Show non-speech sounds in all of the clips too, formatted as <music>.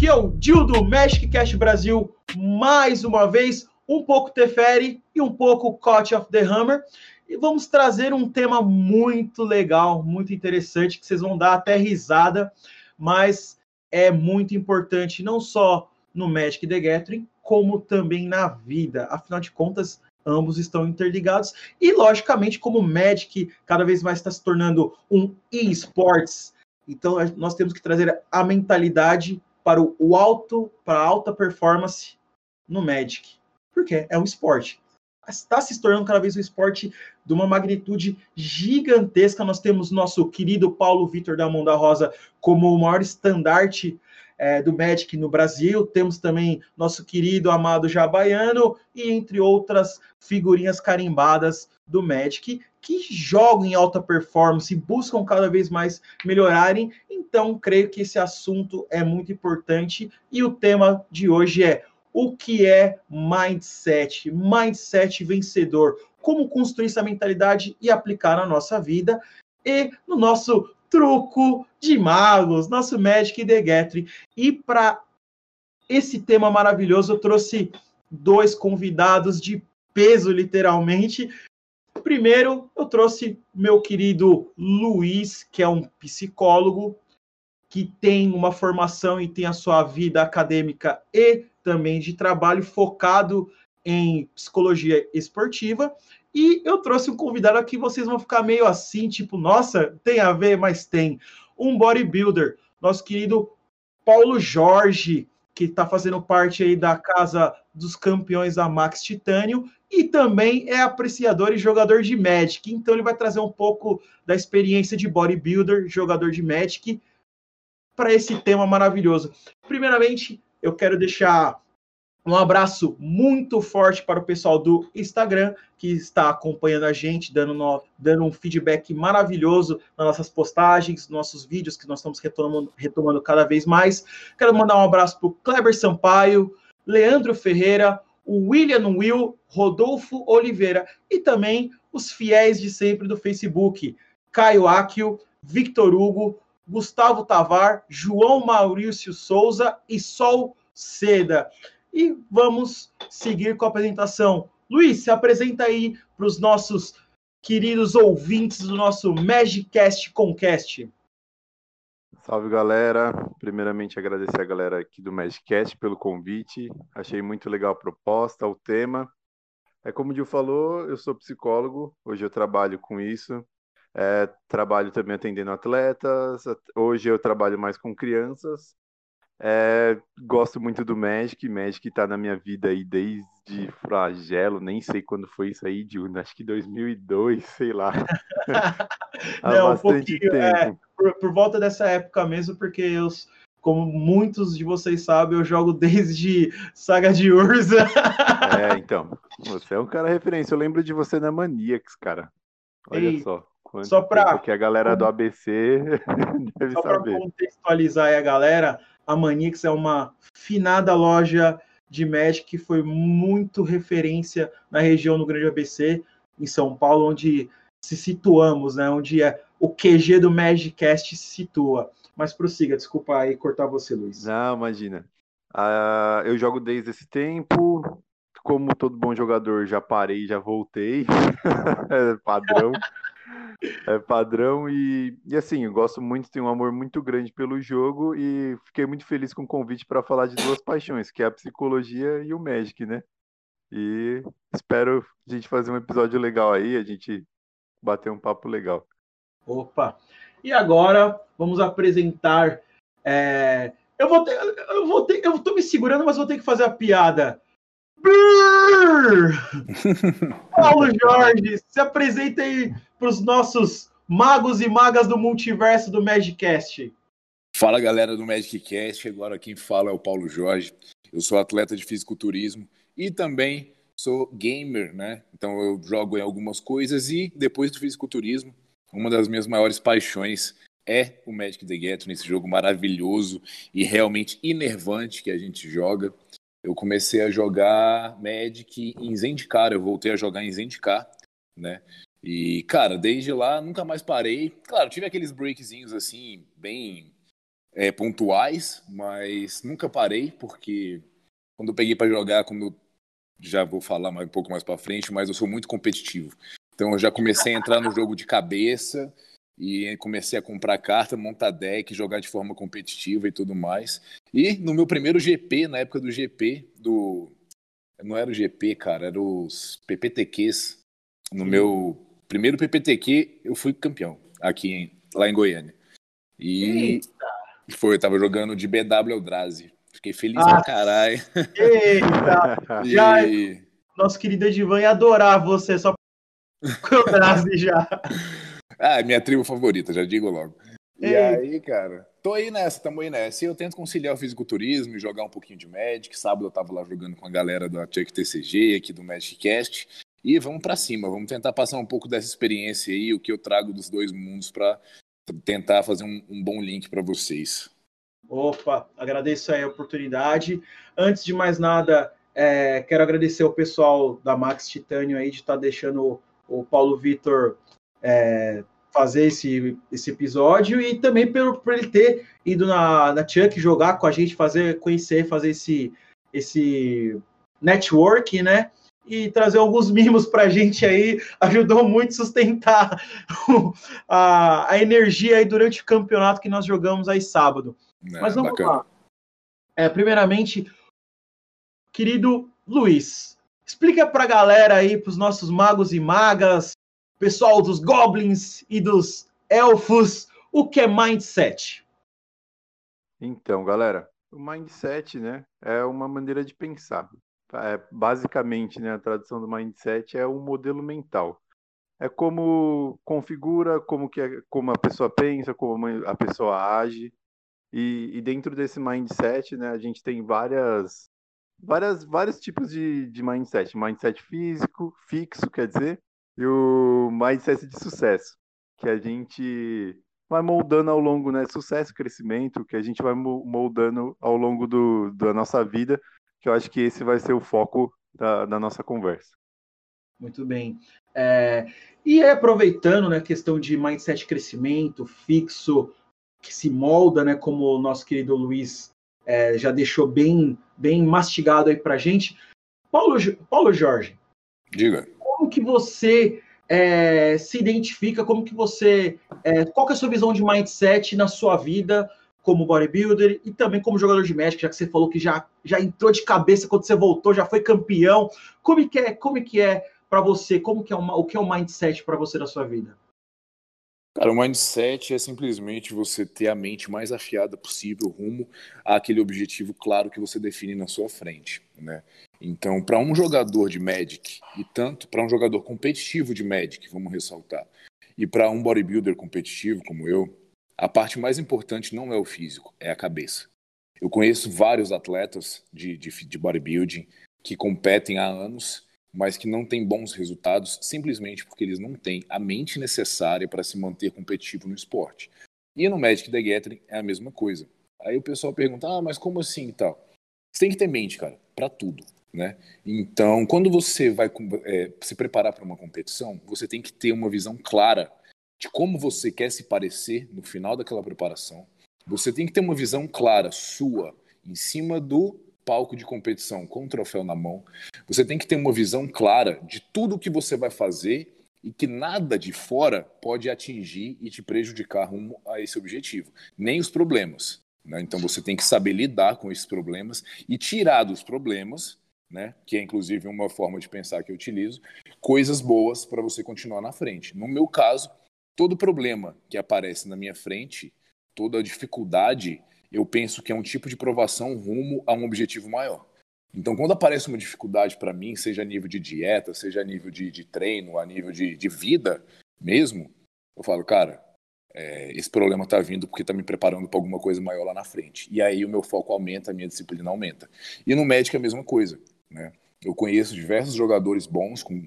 Aqui é o Dil do Magic Cast Brasil, mais uma vez, um pouco Teferi e um pouco Coach of the Hammer. E vamos trazer um tema muito legal, muito interessante, que vocês vão dar até risada, mas é muito importante, não só no Magic the Gathering, como também na vida. Afinal de contas, ambos estão interligados. E, logicamente, como o Magic cada vez mais está se tornando um e-sports, então nós temos que trazer a mentalidade para o alto, para a alta performance no Magic. Porque é um esporte está se tornando cada vez um esporte de uma magnitude gigantesca. Nós temos nosso querido Paulo Vitor da Mão da Rosa como o maior estandarte é, do Magic no Brasil. Temos também nosso querido amado Jabaiano e entre outras figurinhas carimbadas do Magic que jogam em alta performance e buscam cada vez mais melhorarem. Então, creio que esse assunto é muito importante e o tema de hoje é o que é mindset, mindset vencedor, como construir essa mentalidade e aplicar na nossa vida e no nosso truco de magos, nosso Magic the Gathering. E para esse tema maravilhoso, eu trouxe dois convidados de peso, literalmente. Primeiro, eu trouxe meu querido Luiz, que é um psicólogo que tem uma formação e tem a sua vida acadêmica e também de trabalho focado em psicologia esportiva. E eu trouxe um convidado aqui, vocês vão ficar meio assim, tipo, nossa, tem a ver, mas tem. Um bodybuilder, nosso querido Paulo Jorge, que está fazendo parte aí da casa dos campeões da Max Titânio e também é apreciador e jogador de Magic. Então ele vai trazer um pouco da experiência de bodybuilder, jogador de Magic, para esse tema maravilhoso. Primeiramente, eu quero deixar um abraço muito forte para o pessoal do Instagram que está acompanhando a gente, dando, no, dando um feedback maravilhoso nas nossas postagens, nossos vídeos que nós estamos retomando, retomando cada vez mais. Quero mandar um abraço para o Kleber Sampaio, Leandro Ferreira, o William Will, Rodolfo Oliveira e também os fiéis de sempre do Facebook, Caio Akio, Victor Hugo, Gustavo Tavar, João Maurício Souza e Sol Seda. E vamos seguir com a apresentação. Luiz, se apresenta aí para os nossos queridos ouvintes do nosso Magicast Concast. Salve galera! Primeiramente agradecer a galera aqui do Magicast pelo convite. Achei muito legal a proposta, o tema. É como o Gil falou, eu sou psicólogo, hoje eu trabalho com isso. É, trabalho também atendendo atletas. Hoje eu trabalho mais com crianças. É, gosto muito do Magic. Magic está na minha vida aí desde flagelo. Nem sei quando foi isso aí, acho que 2002, sei lá. <laughs> Há Não, um tempo. É, por, por, volta dessa época mesmo, porque eu, como muitos de vocês sabem, eu jogo desde Saga de Urza. é, <laughs> então. Você é um cara referência. Eu lembro de você na Maniacs, cara. Olha Ei, só. Quanto só para que a galera do ABC <laughs> deve só saber. Só para contextualizar aí a galera, a Manix é uma finada loja de Magic que foi muito referência na região do Grande ABC, em São Paulo, onde se situamos, né? Onde é o QG do Magicast se situa. Mas prossiga, desculpa aí cortar você, Luiz. Não, imagina. Uh, eu jogo desde esse tempo. Como todo bom jogador, já parei, já voltei. <laughs> é padrão é padrão e, e assim, eu gosto muito, tenho um amor muito grande pelo jogo e fiquei muito feliz com o convite para falar de duas paixões, que é a psicologia e o Magic, né? E espero a gente fazer um episódio legal aí, a gente bater um papo legal. Opa! E agora vamos apresentar. É... Eu vou ter, eu vou ter, eu tô me segurando, mas vou ter que fazer a piada. Paulo <laughs> Jorge, se apresenta aí para os nossos magos e magas do multiverso do Magicast. Fala galera do Magicast, agora quem fala é o Paulo Jorge. Eu sou atleta de fisiculturismo e também sou gamer, né? Então eu jogo em algumas coisas e depois do fisiculturismo, uma das minhas maiores paixões é o Magic the Gathering, esse jogo maravilhoso e realmente enervante que a gente joga. Eu comecei a jogar Magic em Zendikar, eu voltei a jogar em Zendikar, né? E, cara, desde lá nunca mais parei. Claro, tive aqueles breakzinhos assim, bem é, pontuais, mas nunca parei, porque quando eu peguei para jogar, como eu já vou falar mais, um pouco mais para frente, mas eu sou muito competitivo. Então eu já comecei a entrar no jogo de cabeça e comecei a comprar carta, montar deck, jogar de forma competitiva e tudo mais. E no meu primeiro GP, na época do GP, do não era o GP, cara, era os PPTQs. No Sim. meu primeiro PPTQ, eu fui campeão aqui em, lá em Goiânia. E Eita. foi, eu tava jogando de BW Eldrazi. Fiquei feliz ah, pra caralho. Eita! <laughs> e... Já, nosso querido Edivan ia adorar você só <laughs> com o Eldrazi já. <laughs> Ah, é minha tribo favorita, já digo logo. E Ei. aí, cara, tô aí nessa, tamo aí nessa. E eu tento conciliar o fisiculturismo e jogar um pouquinho de Magic. Sábado eu tava lá jogando com a galera da Chuck TCG, aqui do Magic Cast. E vamos para cima, vamos tentar passar um pouco dessa experiência aí, o que eu trago dos dois mundos para tentar fazer um, um bom link para vocês. Opa, agradeço aí a oportunidade. Antes de mais nada, é, quero agradecer o pessoal da Max Titânio aí de estar tá deixando o, o Paulo Vitor é, fazer esse, esse episódio e também pelo, por ele ter ido na, na Chuck jogar com a gente, fazer, conhecer, fazer esse, esse network, né? E trazer alguns <laughs> mimos para a gente aí, ajudou muito a sustentar a, a energia aí durante o campeonato que nós jogamos aí sábado. É, Mas vamos bacana. lá. É, primeiramente, querido Luiz, explica para a galera aí, para os nossos magos e magas, pessoal dos goblins e dos elfos, o que é mindset? Então, galera, o mindset, né, é uma maneira de pensar. É, basicamente, né, a tradução do mindset é um modelo mental. É como configura, como que é, como a pessoa pensa, como a pessoa age. E, e dentro desse mindset, né, a gente tem várias, várias, vários tipos de, de mindset. Mindset físico, fixo, quer dizer, e o mindset de sucesso, que a gente vai moldando ao longo, né? Sucesso, crescimento, que a gente vai moldando ao longo do, da nossa vida, que eu acho que esse vai ser o foco da, da nossa conversa. Muito bem. É, e aproveitando, né, a questão de mindset crescimento, fixo, que se molda, né, como o nosso querido Luiz é, já deixou bem, bem mastigado aí pra gente. Paulo, Paulo Jorge. Diga que você é, se identifica, como que você, é, qual que é a sua visão de mindset na sua vida como bodybuilder e também como jogador de Magic, já que você falou que já, já entrou de cabeça quando você voltou, já foi campeão. Como que é, como que é para você? Como que é uma, o que é o mindset para você na sua vida? Cara, o mindset é simplesmente você ter a mente mais afiada possível rumo àquele objetivo claro que você define na sua frente, né? Então, para um jogador de Magic, e tanto para um jogador competitivo de Magic, vamos ressaltar, e para um bodybuilder competitivo como eu, a parte mais importante não é o físico, é a cabeça. Eu conheço vários atletas de, de, de bodybuilding que competem há anos, mas que não têm bons resultados simplesmente porque eles não têm a mente necessária para se manter competitivo no esporte. E no Magic the Gathering é a mesma coisa. Aí o pessoal pergunta, ah, mas como assim e tal? Você tem que ter mente, cara, para tudo. Né? Então, quando você vai é, se preparar para uma competição, você tem que ter uma visão clara de como você quer se parecer no final daquela preparação. Você tem que ter uma visão clara sua em cima do palco de competição com o troféu na mão. Você tem que ter uma visão clara de tudo que você vai fazer e que nada de fora pode atingir e te prejudicar rumo a esse objetivo, nem os problemas. Né? Então você tem que saber lidar com esses problemas e tirar dos problemas né? que é inclusive uma forma de pensar que eu utilizo, coisas boas para você continuar na frente. No meu caso, todo problema que aparece na minha frente, toda dificuldade, eu penso que é um tipo de provação rumo a um objetivo maior. Então, quando aparece uma dificuldade para mim, seja a nível de dieta, seja a nível de, de treino, a nível de, de vida mesmo, eu falo, cara, é, esse problema está vindo porque está me preparando para alguma coisa maior lá na frente. E aí o meu foco aumenta, a minha disciplina aumenta. E no médico é a mesma coisa. Né? Eu conheço diversos jogadores bons, com,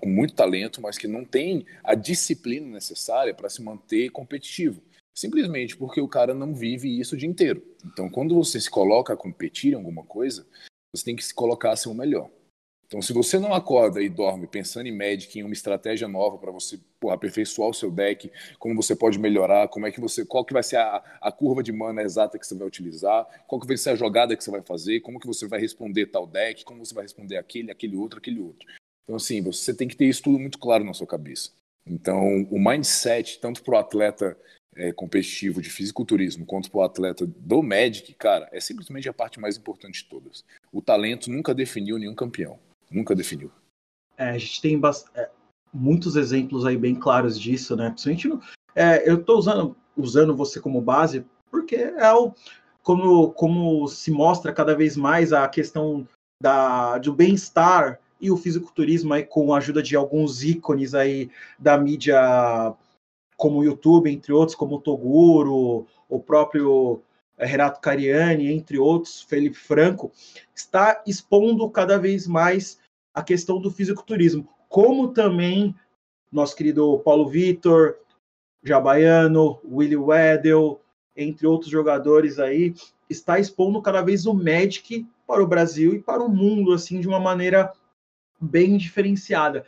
com muito talento, mas que não têm a disciplina necessária para se manter competitivo. Simplesmente porque o cara não vive isso o dia inteiro. Então, quando você se coloca a competir em alguma coisa, você tem que se colocar a ser o melhor. Então, se você não acorda e dorme pensando em Magic, em uma estratégia nova para você aperfeiçoar o seu deck, como você pode melhorar, como é que você, qual que vai ser a, a curva de mana exata que você vai utilizar, qual que vai ser a jogada que você vai fazer, como que você vai responder tal deck, como você vai responder aquele, aquele outro, aquele outro. Então, assim, você tem que ter isso tudo muito claro na sua cabeça. Então, o mindset, tanto para o atleta é, competitivo de fisiculturismo quanto para o atleta do Magic, cara, é simplesmente a parte mais importante de todas. O talento nunca definiu nenhum campeão. Nunca definiu. É, a gente tem é, muitos exemplos aí bem claros disso, né? Principalmente no, é, eu estou usando, usando você como base porque é o, como, como se mostra cada vez mais a questão da, do bem-estar e o fisiculturismo aí com a ajuda de alguns ícones aí da mídia como o YouTube, entre outros, como o Toguro, o próprio é, Renato Cariani, entre outros, Felipe Franco, está expondo cada vez mais a questão do fisiculturismo, como também nosso querido Paulo Vitor, Jabaiano, Willie Weddell, entre outros jogadores aí, está expondo cada vez o Magic para o Brasil e para o mundo, assim, de uma maneira bem diferenciada.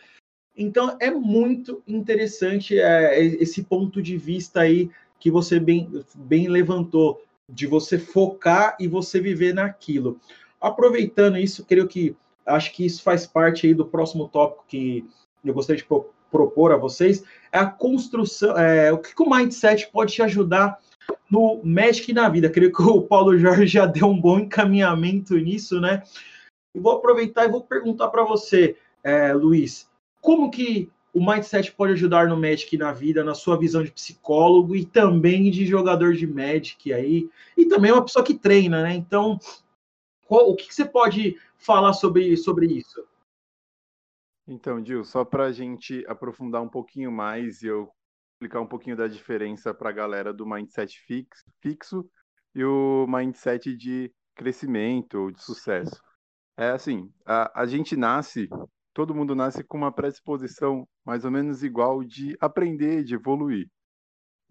Então é muito interessante é, esse ponto de vista aí que você bem, bem levantou, de você focar e você viver naquilo. Aproveitando isso, creio que acho que isso faz parte aí do próximo tópico que eu gostaria de propor a vocês, é a construção, é, o que, o mindset pode te ajudar no Magic na vida. Creio que o Paulo Jorge já deu um bom encaminhamento nisso, né? E vou aproveitar e vou perguntar para você, é, Luiz, como que o mindset pode ajudar no Magic na vida, na sua visão de psicólogo e também de jogador de Magic aí, e também uma pessoa que treina, né? Então, qual, o que, que, você pode falar sobre, sobre isso? Então, Gil, só para a gente aprofundar um pouquinho mais e eu explicar um pouquinho da diferença para a galera do mindset fixo, fixo e o mindset de crescimento, de sucesso. É assim, a, a gente nasce todo mundo nasce com uma predisposição mais ou menos igual de aprender, de evoluir.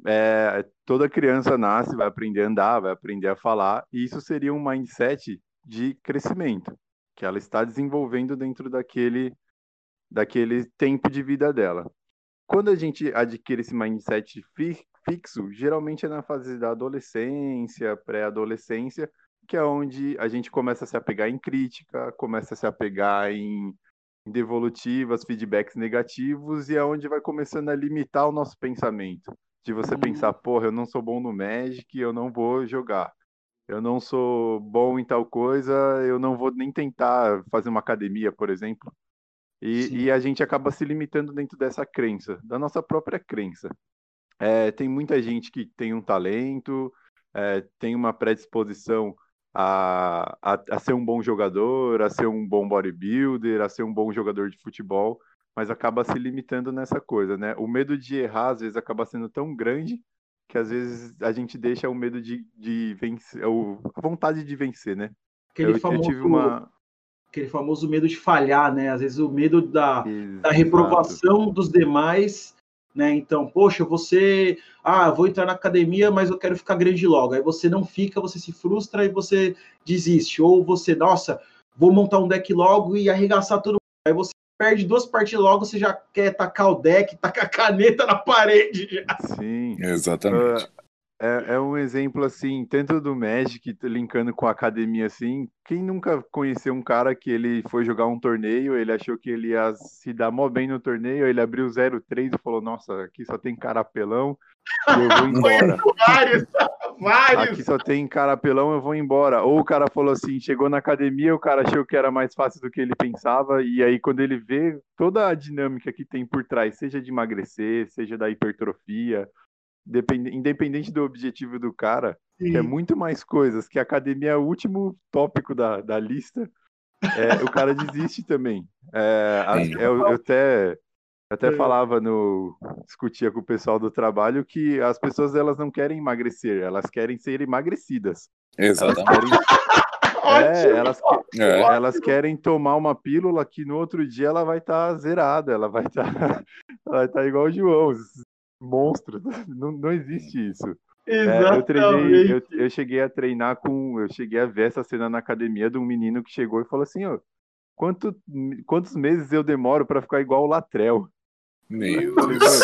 É, toda criança nasce, vai aprender a andar, vai aprender a falar, e isso seria um mindset de crescimento, que ela está desenvolvendo dentro daquele, daquele tempo de vida dela. Quando a gente adquire esse mindset fixo, geralmente é na fase da adolescência, pré-adolescência, que é onde a gente começa a se apegar em crítica, começa a se apegar em devolutivas, feedbacks negativos, e é onde vai começando a limitar o nosso pensamento. De você uhum. pensar, porra, eu não sou bom no Magic, eu não vou jogar. Eu não sou bom em tal coisa, eu não vou nem tentar fazer uma academia, por exemplo. E, e a gente acaba se limitando dentro dessa crença, da nossa própria crença. É, tem muita gente que tem um talento, é, tem uma predisposição a, a, a, ser um bom jogador, a ser um bom bodybuilder, a ser um bom jogador de futebol, mas acaba se limitando nessa coisa, né? O medo de errar, às vezes, acaba sendo tão grande que às vezes a gente deixa o medo de, de vencer, a vontade de vencer, né? Aquele, eu, famoso, eu uma... aquele famoso medo de falhar, né? Às vezes o medo da, da reprovação dos demais né? Então, poxa, você, ah, vou entrar na academia, mas eu quero ficar grande logo. Aí você não fica, você se frustra e você desiste. Ou você, nossa, vou montar um deck logo e arregaçar tudo. Aí você perde duas partidas logo, você já quer tacar o deck, tacar a caneta na parede. Já. Sim, exatamente. Uh, é, é, um exemplo assim, tanto do Magic, linkando com a academia assim. Quem nunca conheceu um cara que ele foi jogar um torneio, ele achou que ele ia se dar mó bem no torneio, ele abriu 0-3 e falou: Nossa, aqui só tem cara apelão, eu vou <laughs> embora. vários, <laughs> vários. Aqui só tem cara apelão, eu vou embora. Ou o cara falou assim: chegou na academia, o cara achou que era mais fácil do que ele pensava, e aí quando ele vê toda a dinâmica que tem por trás, seja de emagrecer, seja da hipertrofia independente do objetivo do cara, Sim. que é muito mais coisas, que a academia é o último tópico da, da lista, é, o cara desiste também. É, eu, eu, até, até é. falava no. discutia com o pessoal do trabalho que as pessoas elas não querem emagrecer, elas querem ser emagrecidas. Exatamente. <laughs> Elas querem, é, elas, é. elas querem tomar uma pílula que no outro dia ela vai estar tá zerada, ela vai estar tá, <laughs> vai tá igual o João, monstro. <laughs> Não, não existe isso. É, eu, treinei, eu, eu, cheguei a treinar com. Eu cheguei a ver essa cena na academia de um menino que chegou e falou assim: ó, quanto, quantos meses eu demoro para ficar igual o? Meu Deus.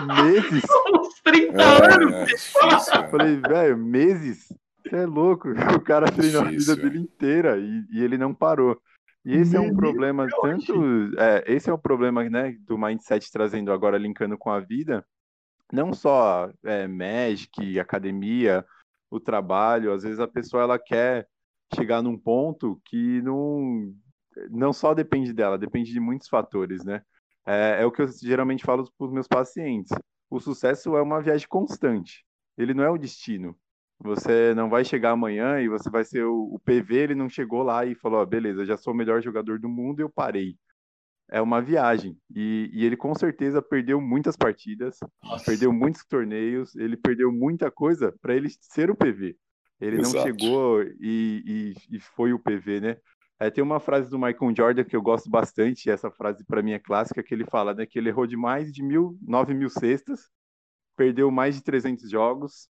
mano, meses? <laughs> Uns 30 É, anos. é difícil, é. Falei, velho, meses? Você é louco. <laughs> O cara treinou a Difícil, vida dele inteira e, e ele não parou. E esse é um Meu problema Deus, tanto. É, esse é o problema, né, do mindset trazendo agora, linkando com a vida. Não só é, Magic, academia, o trabalho. Às vezes a pessoa ela quer chegar num ponto que não, não só depende dela, depende de muitos fatores, né? É, é o que eu geralmente falo para os meus pacientes. O sucesso é uma viagem constante. Ele não é o destino. Você não vai chegar amanhã e você vai ser o, o PV, ele não chegou lá e falou, ó, beleza, já sou o melhor jogador do mundo e eu parei. É uma viagem. E, e ele com certeza perdeu muitas partidas, Nossa. perdeu muitos torneios, ele perdeu muita coisa para ele ser o PV. Ele não Exato. chegou e, e, e foi o PV, né? É, tem uma frase do Michael Jordan que eu gosto bastante, e essa frase para mim é clássica, que ele fala né, que ele errou de mais de mil, nove mil cestas, perdeu mais de 300 jogos,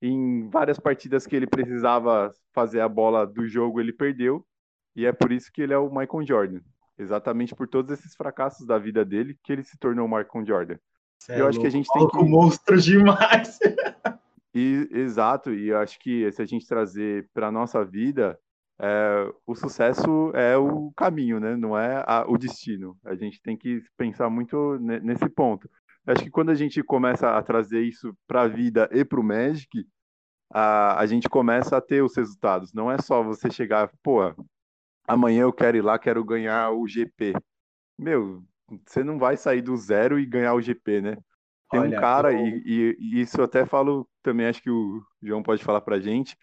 em várias partidas que ele precisava fazer a bola do jogo, ele perdeu, e é por isso que ele é o Michael Jordan. Exatamente por todos esses fracassos da vida dele que ele se tornou o Michael Jordan. Cê é Eu acho que a louco. gente tem Maluco que- monstro demais. E, exato, e eu acho que se a gente trazer para nossa vida, é, o sucesso é o caminho, né? Não é a- o destino. A gente tem que pensar muito ne- nesse ponto. Eu acho que quando a gente começa a trazer isso para a vida e para o Magic, a, a gente começa a ter os resultados. Não é só você chegar, pô, amanhã eu quero ir lá, quero ganhar o GP. Meu, você não vai sair do zero e ganhar o GP, né? Tem Olha, um cara, eu- e, e- isso eu até falo também, acho que o João pode falar pra gente.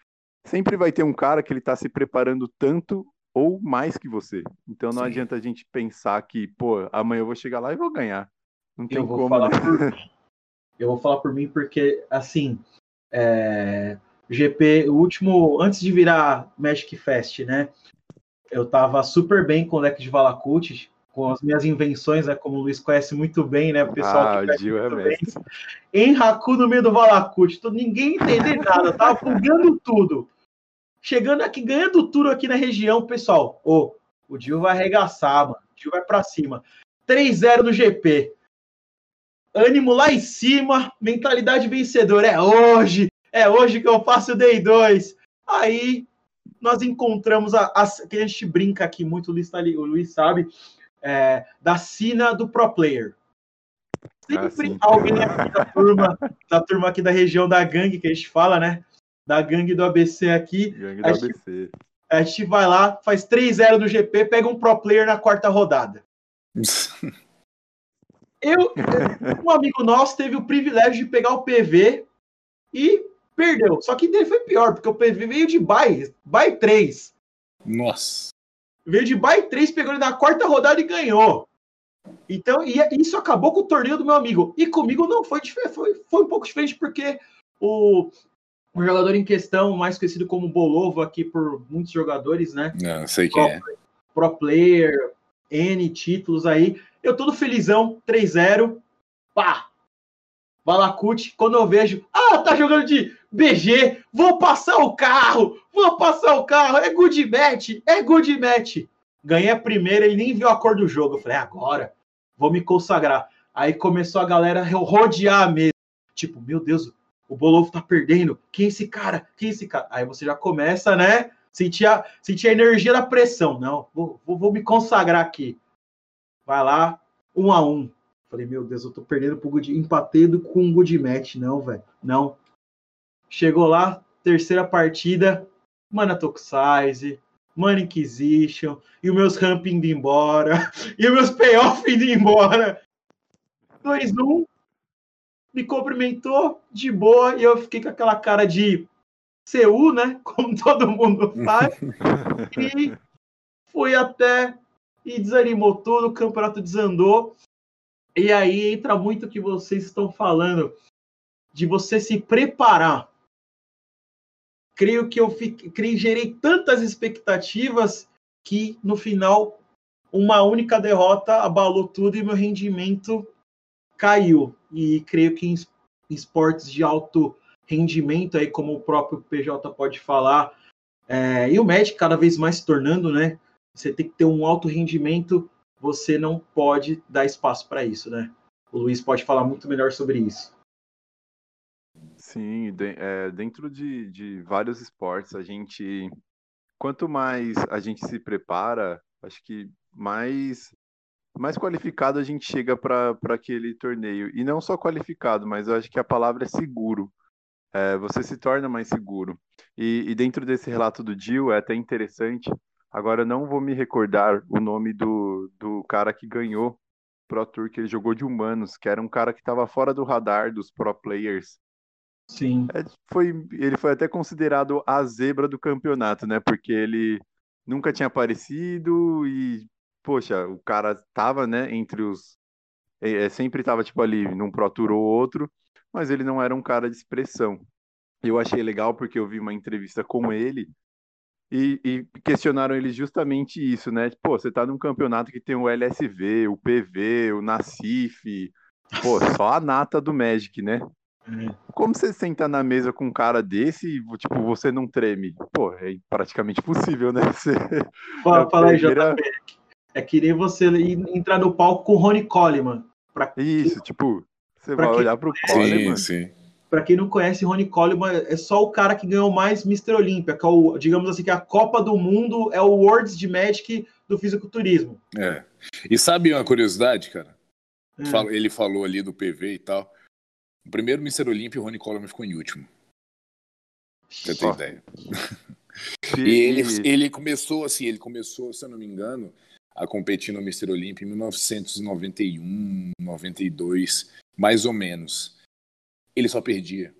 Sempre vai ter um cara que ele tá se preparando tanto ou mais que você. Então não Sim. adianta a gente pensar que, pô, amanhã eu vou chegar lá e vou ganhar. Não tem eu como, falar né? por. <laughs> Eu vou falar por mim porque, assim, é, GP, o último, antes de virar Magic Fest, né? Eu tava super bem com o deck de Valakuts, com as minhas invenções, né? Como o Luiz conhece muito bem, né? O pessoal ah, que Gil é bem. em Haku no meio do Valakut, tô- ninguém entender nada, tava bugando tudo. Chegando aqui, ganhando tudo aqui na região, pessoal. Ô, o Dio vai arregaçar, mano. O Dio vai pra cima. 3-0 no GP. Ânimo lá em cima, mentalidade vencedora. É hoje, é hoje que eu faço o Day 2. Aí nós encontramos a, a que a gente brinca aqui muito, o Luiz, tá ali- o Luiz sabe, é, da sina do pro player. Sempre Ah, <laughs> alguém aqui da turma, da turma aqui da região da gangue, que a gente fala, né? Da gangue do ABC aqui. Gangue do que- ABC. A gente vai lá, faz 3-0 no GP, pega um pro player na quarta rodada. <laughs> Eu, um amigo nosso teve o privilégio de pegar o PV e perdeu. Só que dele foi pior, porque o PV veio de bye, bye 3. Nossa. Veio de bye 3, pegou ele na quarta rodada e ganhou. Então, e isso acabou com o torneio do meu amigo. E comigo não foi diferente, foi, foi um pouco diferente, porque o, o jogador em questão, mais conhecido como Bolovo aqui por muitos jogadores, né? Não sei quem é. Pro player, N títulos aí. Eu todo felizão, 3-0. Pá! Balacute, quando eu vejo, ah, tá jogando de BG, vou passar o carro, vou passar o carro, é good match, é good match. Ganhei a primeira e nem viu a cor do jogo. Eu falei, agora, vou me consagrar. Aí começou a galera rodear a mesa. Tipo, meu Deus, o Bolovo tá perdendo. Quem é esse cara? Quem é esse cara? Aí você já começa, né? Sentir a, sentir a energia da pressão. Não, vou, vou, vou me consagrar aqui. Vai lá, um a um. Falei, meu Deus, eu tô perdendo pro good, empatei do- com um good match. Não, velho, não. Chegou lá, terceira partida, Mana Toxize, Mana Inquisition, e os meus ramp indo embora, <laughs> e os meus payoff indo embora. 2-1, me cumprimentou de boa, e eu fiquei com aquela cara de CU, né? <laughs> Como todo mundo faz. <laughs> e fui até e desanimou tudo, o campeonato desandou. E aí entra muito o que vocês estão falando de você se preparar. Creio que eu fiquei, creio, gerei tantas expectativas que no final uma única derrota abalou tudo e meu rendimento caiu. E creio que em es- esportes de alto rendimento, aí como o próprio PJ pode falar, é, e o Magic cada vez mais se tornando, né? você tem que ter um alto rendimento, você não pode dar espaço para isso, né? O Luiz pode falar muito melhor sobre isso. Sim, de, é, dentro de, de vários esportes, a gente. Quanto mais a gente se prepara, acho que mais mais qualificado a gente chega para aquele torneio. E não só qualificado, mas eu acho que a palavra é seguro. É, você se torna mais seguro. E, e, dentro desse relato do Gil, é até interessante. Agora, eu não vou me recordar o nome do, do cara que ganhou Pro Tour, que ele jogou de humanos, que era um cara que estava fora do radar dos pro players. Sim. É, foi, ele foi até considerado a zebra do campeonato, né? Porque ele nunca tinha aparecido e poxa, o cara tava, né, entre os. É, é, sempre tava, tipo, ali num Pro Tour ou outro, mas ele não era um cara de expressão. Eu achei legal porque eu vi uma entrevista com ele e, e questionaram ele justamente isso, né? Pô, você tá num campeonato que tem o LSV, o PV, o Nacif, pô, só a nata do Magic, né? É. Como você senta na mesa com um cara desse e, tipo, você não treme? Pô, é praticamente possível, né? <laughs> Você... Fala, fala aí, JP. É querer você entrar no palco com o Rony Coleman. Pra... Isso, tipo, você vai olhar pro Coleman. Sim, sim. Pra quem não conhece, Rony Coleman é só o cara que ganhou mais Mr. Olímpia, que é o, digamos assim, que a Copa do Mundo é o Worlds de Magic do fisiculturismo. É. E sabe uma curiosidade, cara? Hum. Ele falou ali do PV e tal. O primeiro Mr. Olímpia, o Rony Coleman ficou em último. Você tem ideia. e ele, ele começou assim, ele começou, se eu não me engano, a competir no Mr. Olympia em 1991, 92, mais ou menos. Ele só perdia.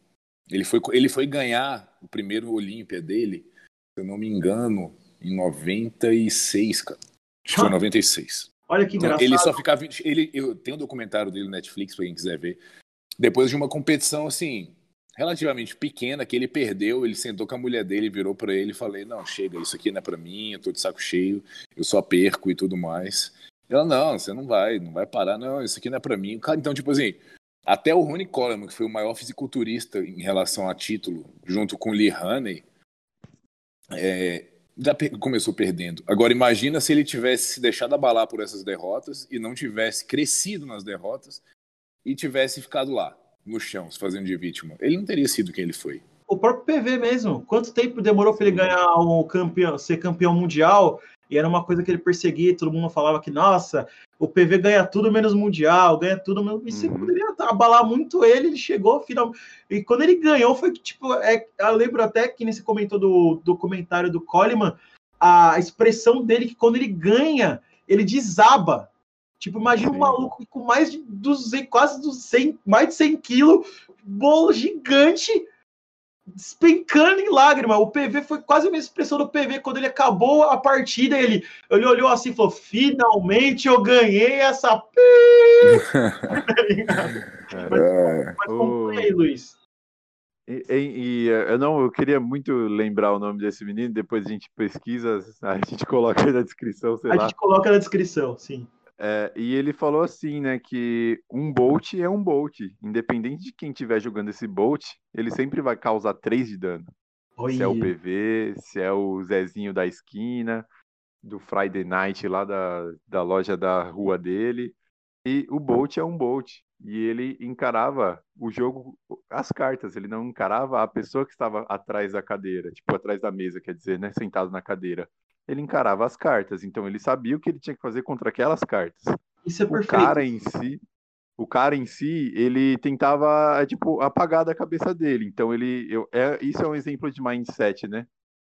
Ele foi, ele foi ganhar o primeiro Olímpia dele, se eu não me engano, em 96, cara. Acho que foi 96. Olha que engraçado. Ele só ficava. Ele, eu tenho um documentário dele no Netflix, pra quem quiser ver. Depois de uma competição assim, relativamente pequena que ele perdeu, ele sentou com a mulher dele, virou para ele e falei: "Não, chega, isso aqui não é para mim, eu tô de saco cheio, eu só perco e tudo mais". Ela: "Não, você não vai, não vai parar, não, isso aqui não é para mim". Cara, então tipo assim, até o Ronnie Coleman, que foi o maior fisiculturista em relação a título, junto com o Lee Haney, é, já começou perdendo. Agora imagina se ele tivesse se deixado abalar por essas derrotas e não tivesse crescido nas derrotas e tivesse ficado lá no chão, se fazendo de vítima. Ele não teria sido quem ele foi. O próprio PV mesmo. Quanto tempo demorou para ele ganhar um campeão, ser campeão mundial? E era uma coisa que ele perseguia, todo mundo falava que, nossa, o PV ganha tudo menos mundial, ganha tudo menos. Isso uhum. poderia abalar muito ele, ele chegou final. E quando ele ganhou, foi que, tipo, é, eu lembro até que nesse comentou do documentário do Coleman, a expressão dele que quando ele ganha, ele desaba. Tipo, imagina um maluco com mais de 200, quase 200, mais de 100 quilos, bolo gigante, despencando em lágrima. O PV foi quase a mesma expressão do PV quando ele acabou a partida. Ele, ele olhou assim e falou: Finalmente eu ganhei essa. <laughs> mas, mas como foi aí, Luiz? E, e, e, eu não, eu queria muito lembrar o nome desse menino. Depois a gente pesquisa, a gente coloca aí na descrição, sei a lá. A gente coloca na descrição, sim. É, e ele falou assim, né, que um Bolt é um Bolt. Independente de quem estiver jogando esse Bolt, ele sempre vai causar 3 de dano. Oi. Se é o PV, se é o Zezinho da esquina, do Friday Night lá da, da loja da rua dele. E o Bolt é um Bolt. E ele encarava o jogo, as cartas, ele não encarava a pessoa que estava atrás da cadeira, tipo, atrás da mesa, quer dizer, né, sentado na cadeira ele encarava as cartas. Então ele sabia o que ele tinha que fazer contra aquelas cartas. Isso é perfeito. O cara em si, o cara em si, ele tentava é, tipo apagar da cabeça dele. Então ele, eu, é, isso é um exemplo de mindset, né?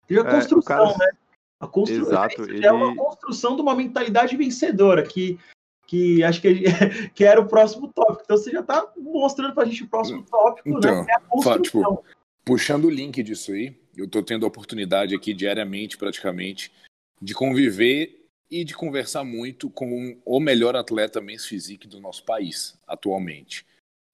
E a construção, é, cara... né? A constru... Exato, ele... é uma construção de uma mentalidade vencedora que que acho que, <laughs> que era o próximo tópico. Então você já está mostrando para a gente o próximo tópico, né? então, né? É a construção. Tipo, puxando o link disso aí, eu estou tendo a oportunidade aqui diariamente, praticamente, de conviver e de conversar muito com o melhor atleta men's physique do nosso país atualmente,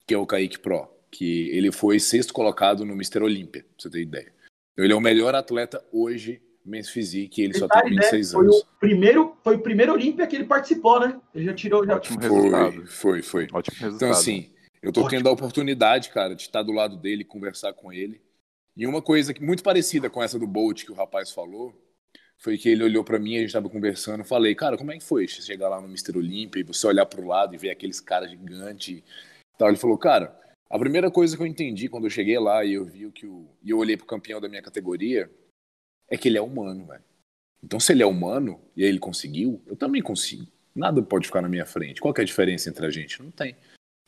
que é o Kaique Pro, que ele foi sexto colocado no Mr. Olímpia, pra você ter ideia. Então, ele é o melhor atleta hoje men's physique, ele Detalhe, só tem 26 né? anos. Foi o primeiro, foi o primeiro Olímpia que ele participou, né? Ele já tirou já Ótimo foi, resultado. Foi, foi. Ótimo resultado. Então assim, eu tô tendo a oportunidade, cara, de estar do lado dele, conversar com ele. E uma coisa muito parecida com essa do Bolt que o rapaz falou, foi que ele olhou para mim, a gente tava conversando, falei, cara, como é que foi você chegar lá no Mr. Olímpia e você olhar pro lado e ver aqueles caras gigantes tal? Ele falou, cara, a primeira coisa que eu entendi quando eu cheguei lá e eu vi que o. e eu olhei pro campeão da minha categoria é que ele é humano, velho. Então, se ele é humano e ele conseguiu, eu também consigo. Nada pode ficar na minha frente. Qual é a diferença entre a gente? Não tem.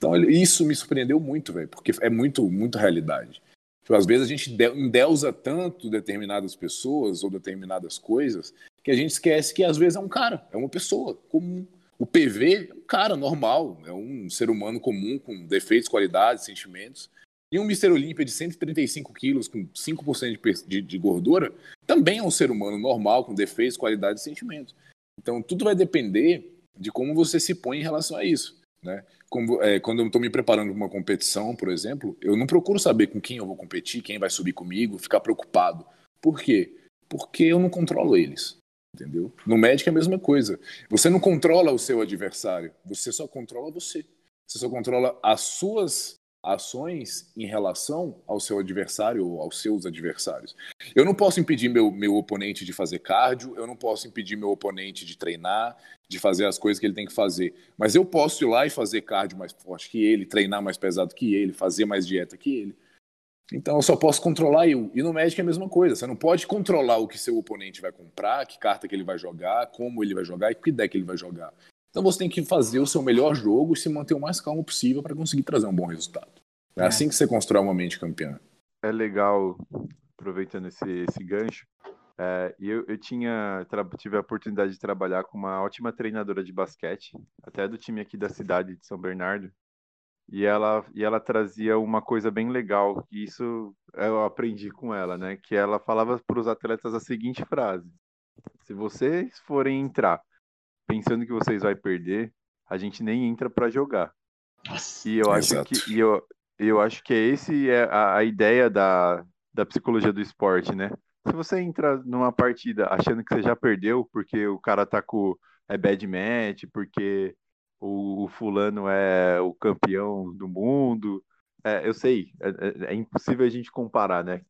Então, isso me surpreendeu muito, velho, porque é muito, muito realidade. Tipo, às vezes a gente endeusa tanto determinadas pessoas ou determinadas coisas que a gente esquece que às vezes é um cara, é uma pessoa comum. O PV é um cara normal, é um ser humano comum com defeitos, qualidades, sentimentos. E um Mr. Olímpia de 135 quilos com 5% de, de, de gordura também é um ser humano normal com defeitos, qualidades e sentimentos. Então tudo vai depender de como você se põe em relação a isso. Né? Como, é, quando eu estou me preparando para uma competição, por exemplo, eu não procuro saber com quem eu vou competir, quem vai subir comigo, ficar preocupado. Por quê? Porque eu não controlo eles. Entendeu? No médico é a mesma coisa. Você não controla o seu adversário, você só controla você. Você só controla as suas ações em relação ao seu adversário ou aos seus adversários. Eu não posso impedir meu, meu oponente de fazer cardio, eu não posso impedir meu oponente de treinar, de fazer as coisas que ele tem que fazer. Mas eu posso ir lá e fazer cardio mais forte que ele, treinar mais pesado que ele, fazer mais dieta que ele. Então eu só posso controlar eu. E no Magic é a mesma coisa. Você não pode controlar o que seu oponente vai comprar, que carta que ele vai jogar, como ele vai jogar e que deck ele vai jogar. Então você tem que fazer o seu melhor jogo e se manter o mais calmo possível para conseguir trazer um bom resultado. É, é, assim que você constrói uma mente campeã. É legal, aproveitando esse, esse gancho, é, eu, eu tinha, tive a oportunidade de trabalhar com uma ótima treinadora de basquete, até do time aqui da cidade de São Bernardo, e ela, e ela trazia uma coisa bem legal, e isso eu aprendi com ela, né? Que ela falava para os atletas a seguinte frase: se vocês forem entrar pensando que vocês vão perder, a gente nem entra para jogar. Nossa, e eu acho exato. que e eu, eu acho que esse é a, a ideia da, da psicologia do esporte, né? Se você entra numa partida achando que você já perdeu porque o cara tá com é bad match, porque o, o fulano é o campeão do mundo, é, eu sei, é, é, é, impossível a gente comparar, né?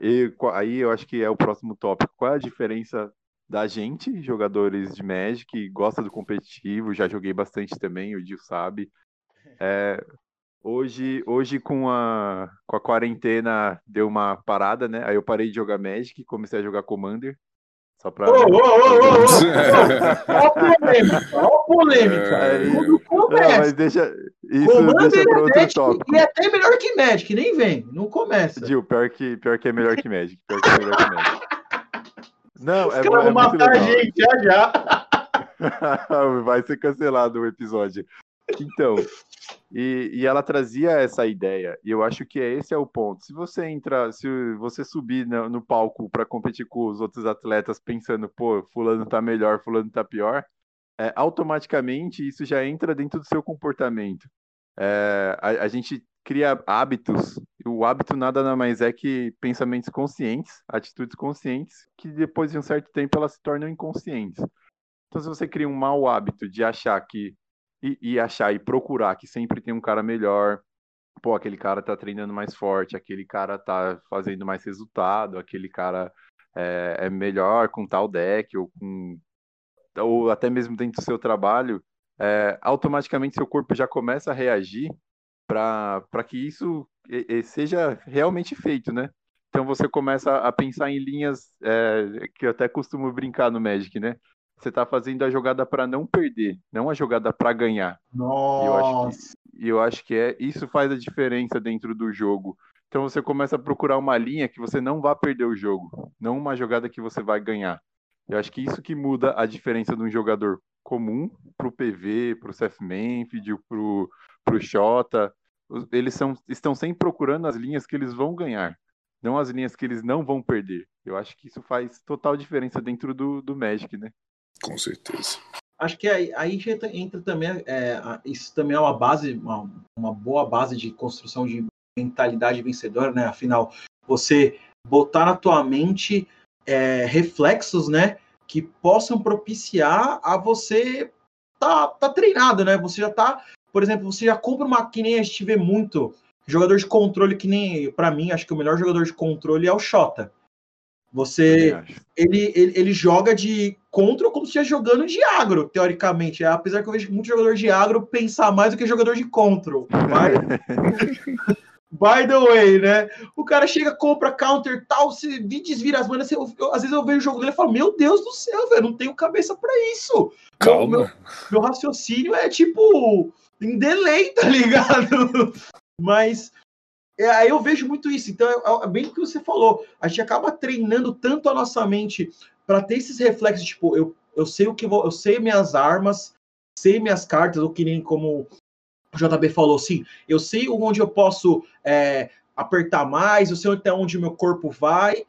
E, aí eu acho que é o próximo tópico. Qual é a diferença da gente, jogadores de Magic, gosta do competitivo, já joguei bastante também, o Gil sabe. É, hoje, hoje com, a, com a quarentena deu uma parada, né? Aí eu parei de jogar Magic e comecei a jogar Commander. Só pra. Ô, ô, ô, ô, polêmica, polêmica. É, Commander deixa Magic. E é até melhor que Magic, nem vem, não começa. Gil, pior que, pior que é melhor que Magic. Pior que é melhor que Magic. Não, Os é, caras é vão matar a gente já já. <laughs> Vai ser cancelado o episódio. Então, e, e, ela trazia essa ideia, e eu acho que esse é o ponto. Se você entra, se você subir no, no palco para competir com os outros atletas pensando, pô, fulano tá melhor, fulano tá pior, é, automaticamente isso já entra dentro do seu comportamento. É, a, a, gente cria hábitos, o hábito nada mais é que pensamentos conscientes, atitudes conscientes, que depois de um certo tempo elas se tornam inconscientes. Então, se você cria um mau hábito de achar que e, e, achar e procurar que sempre tem um cara melhor. Pô, aquele cara tá treinando mais forte, aquele cara tá fazendo mais resultado, aquele cara é, é melhor com tal deck, ou com. Ou até mesmo dentro do seu trabalho, é, automaticamente seu corpo já começa a reagir para que isso seja realmente feito, né? Então você começa a pensar em linhas é, que eu até costumo brincar no Magic, né? Você está fazendo a jogada para não perder, não a jogada para ganhar. Nossa. Eu acho, que, eu acho que é isso faz a diferença dentro do jogo. Então você começa a procurar uma linha que você não vai perder o jogo, não uma jogada que você vai ganhar. Eu acho que isso que muda a diferença de um jogador comum para o PV, para o Seth Manfield, para o Xota. Eles são, estão sempre procurando as linhas que eles vão ganhar, não as linhas que eles não vão perder. Eu acho que isso faz total diferença dentro do, do Magic, né? Com certeza. Acho que aí, aí entra também, é, isso também é uma base, uma, uma boa base de construção de mentalidade vencedora, né? Afinal, você botar na tua mente é, reflexos, né? Que possam propiciar a você tá, tá treinado, né? Você já tá, por exemplo, você já compra uma que nem a gente vê muito jogador de controle que nem para mim, acho que o melhor jogador de controle é o Xota. Você. Ele, ele, ele joga de contra como se estivesse jogando de agro, teoricamente. É, apesar que eu vejo muito jogador de agro pensar mais do que jogador de control. Mas... <laughs> By the way, né? O cara chega, compra counter, tal, se desvira as manas. Eu, eu, às vezes eu vejo o jogo dele e falo: Meu Deus do céu, velho, não tenho cabeça para isso. Calma. Meu, meu, meu, raciocínio é tipo em delay, tá ligado? <laughs> Mas é, aí eu vejo muito isso. Então, é, é bem o que você falou. A gente acaba treinando tanto a nossa mente para ter esses reflexos, tipo, eu, eu sei o que vou, eu sei minhas armas, sei minhas cartas, ou que nem como o JB falou, sim, eu sei onde eu posso é, apertar mais, eu sei até onde meu corpo vai,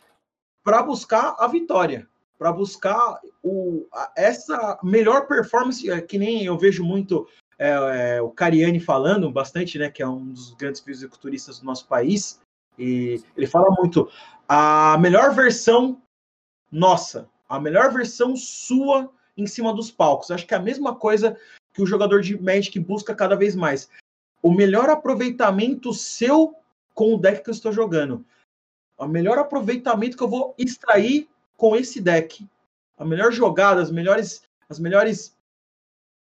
para buscar a vitória, para buscar o, a, essa melhor performance, é, que nem eu vejo muito é, é, o Cariani falando bastante, né, que é um dos grandes fisiculturistas do nosso país, e ele fala muito a melhor versão nossa, a melhor versão sua em cima dos palcos. Acho que é a mesma coisa que o jogador de Magic busca cada vez mais. O melhor aproveitamento seu com o deck que eu estou jogando. O melhor aproveitamento que eu vou extrair com esse deck. A melhor jogada, as melhores, as melhores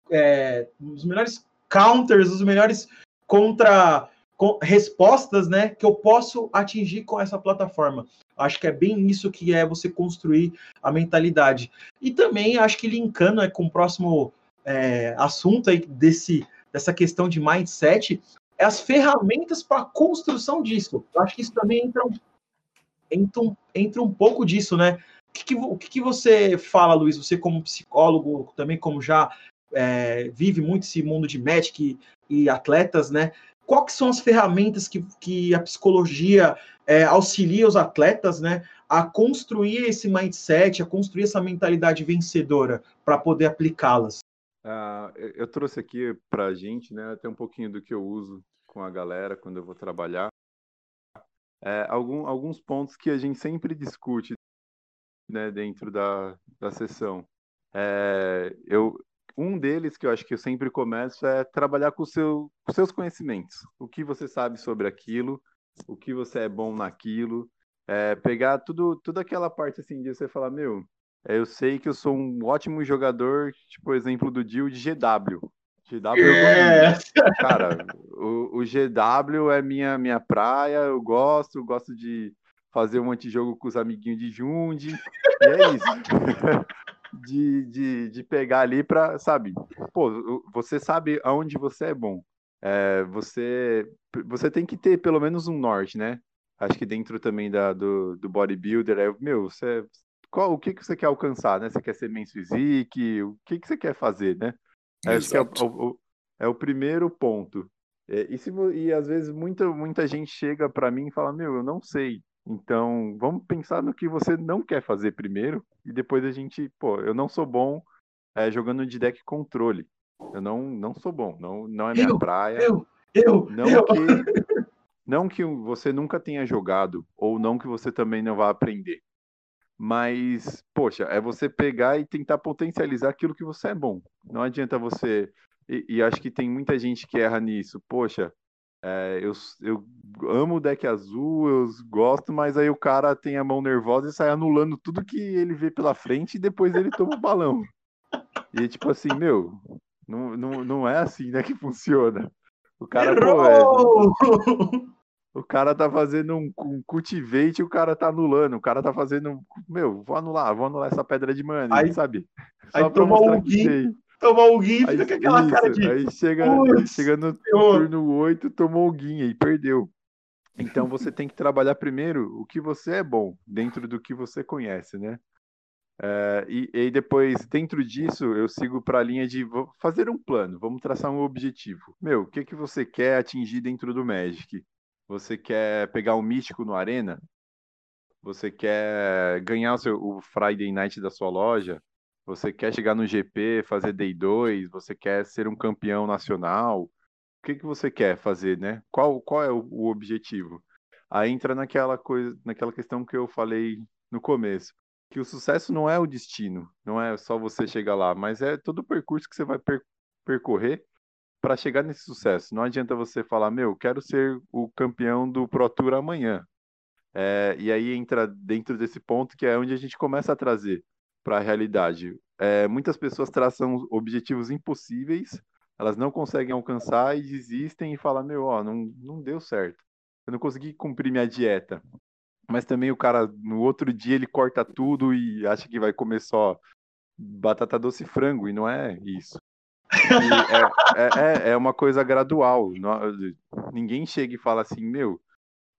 é, os melhores counters, os melhores contra com, respostas, né, que eu posso atingir com essa plataforma. Acho que é bem isso que é você construir a mentalidade. E também acho que linkando é, com o próximo é, assunto aí desse, dessa questão de mindset, é as ferramentas para construção disso. Eu acho que isso também entra um, entra um, entra um pouco disso, né? O que, que, o que, que você fala, Luiz? Você como psicólogo, também como já é, vive muito esse mundo de Magic e, e atletas, né? Quais são as ferramentas que, que a psicologia é, auxilia os atletas, né, a construir esse mindset, a construir essa mentalidade vencedora para poder aplicá-las? Uh, eu trouxe aqui para a gente, né, até um pouquinho do que eu uso com a galera quando eu vou trabalhar. É, algum, alguns pontos que a gente sempre discute né, dentro da, da sessão. É, eu, um deles que eu acho que eu sempre começo é trabalhar com, seu, com seus conhecimentos. O que você sabe sobre aquilo, o que você é bom naquilo. É, pegar tudo, toda aquela parte assim de você falar, meu, eu sei que eu sou um ótimo jogador, tipo, exemplo do Dio de GW. GW é. Cara, o, o, GW é minha, minha praia, eu gosto, gosto de fazer um antijogo com os amiguinhos de Jundi, e é isso. <laughs> de, de, de pegar ali para, sabe? Pô, você sabe aonde você é bom. É, você, você tem que ter pelo menos um norte, né? Acho que dentro também da, do, do bodybuilder, é, meu, você, qual, o que, que você quer alcançar, né? Você quer ser men's physique? O que, que você quer fazer, né? Acho que é o, o, é o primeiro ponto. É, e, se, e às vezes muita, muita gente chega para mim e fala, meu, eu não sei. Então, vamos pensar no que você não quer fazer primeiro e depois a gente, pô, eu não sou bom é, jogando de deck controle. Eu não, não sou bom, não, não é minha eu, praia. Eu, eu, não eu. que não que você nunca tenha jogado ou não que você também não vá aprender. Mas, poxa, é você pegar e tentar potencializar aquilo que você é bom. Não adianta você e, e acho que tem muita gente que erra nisso. Poxa, é, eu, eu amo o deck azul, eu gosto, mas aí o cara tem a mão nervosa e sai anulando tudo que ele vê pela frente e depois ele toma o balão. E tipo assim, meu, não, não, não é assim, né, que funciona. O cara, pô, é, o cara tá fazendo um, um cultivate e o cara tá anulando. O cara tá fazendo. Meu, vou anular, vou anular essa pedra de mana, aí, sabe? Só aí mostrar um que tomou o guin, fica com aquela isso, cara de. Aí chega, chega no turno 8, tomou o guin e perdeu. Então você tem que trabalhar primeiro o que você é bom, dentro do que você conhece, né? É, e, e depois, dentro disso, eu sigo para a linha de fazer um plano, vamos traçar um objetivo. Meu, o que, que você quer atingir dentro do Magic? Você quer pegar um místico no Arena? Você quer ganhar o, seu, o Friday Night da sua loja? Você quer chegar no GP, fazer Day 2, você quer ser um campeão nacional. O que, que você quer fazer, né? Qual, qual é o, o objetivo? Aí entra naquela coisa, naquela questão que eu falei no começo, que o sucesso não é o destino, não é só você chegar lá, mas é todo o percurso que você vai per percorrer para chegar nesse sucesso. Não adianta você falar, meu, quero ser o campeão do Pro Tour amanhã. É, e aí entra dentro desse ponto que é onde a gente começa a trazer para a realidade. É, muitas pessoas traçam objetivos impossíveis, elas não conseguem alcançar e desistem e falam: Meu, ó, não, não deu certo. Eu não consegui cumprir minha dieta. Mas também o cara, no outro dia, ele corta tudo e acha que vai comer só batata doce e frango, e não é isso. É, é, é, é, uma coisa gradual. Ninguém chega e fala assim, meu,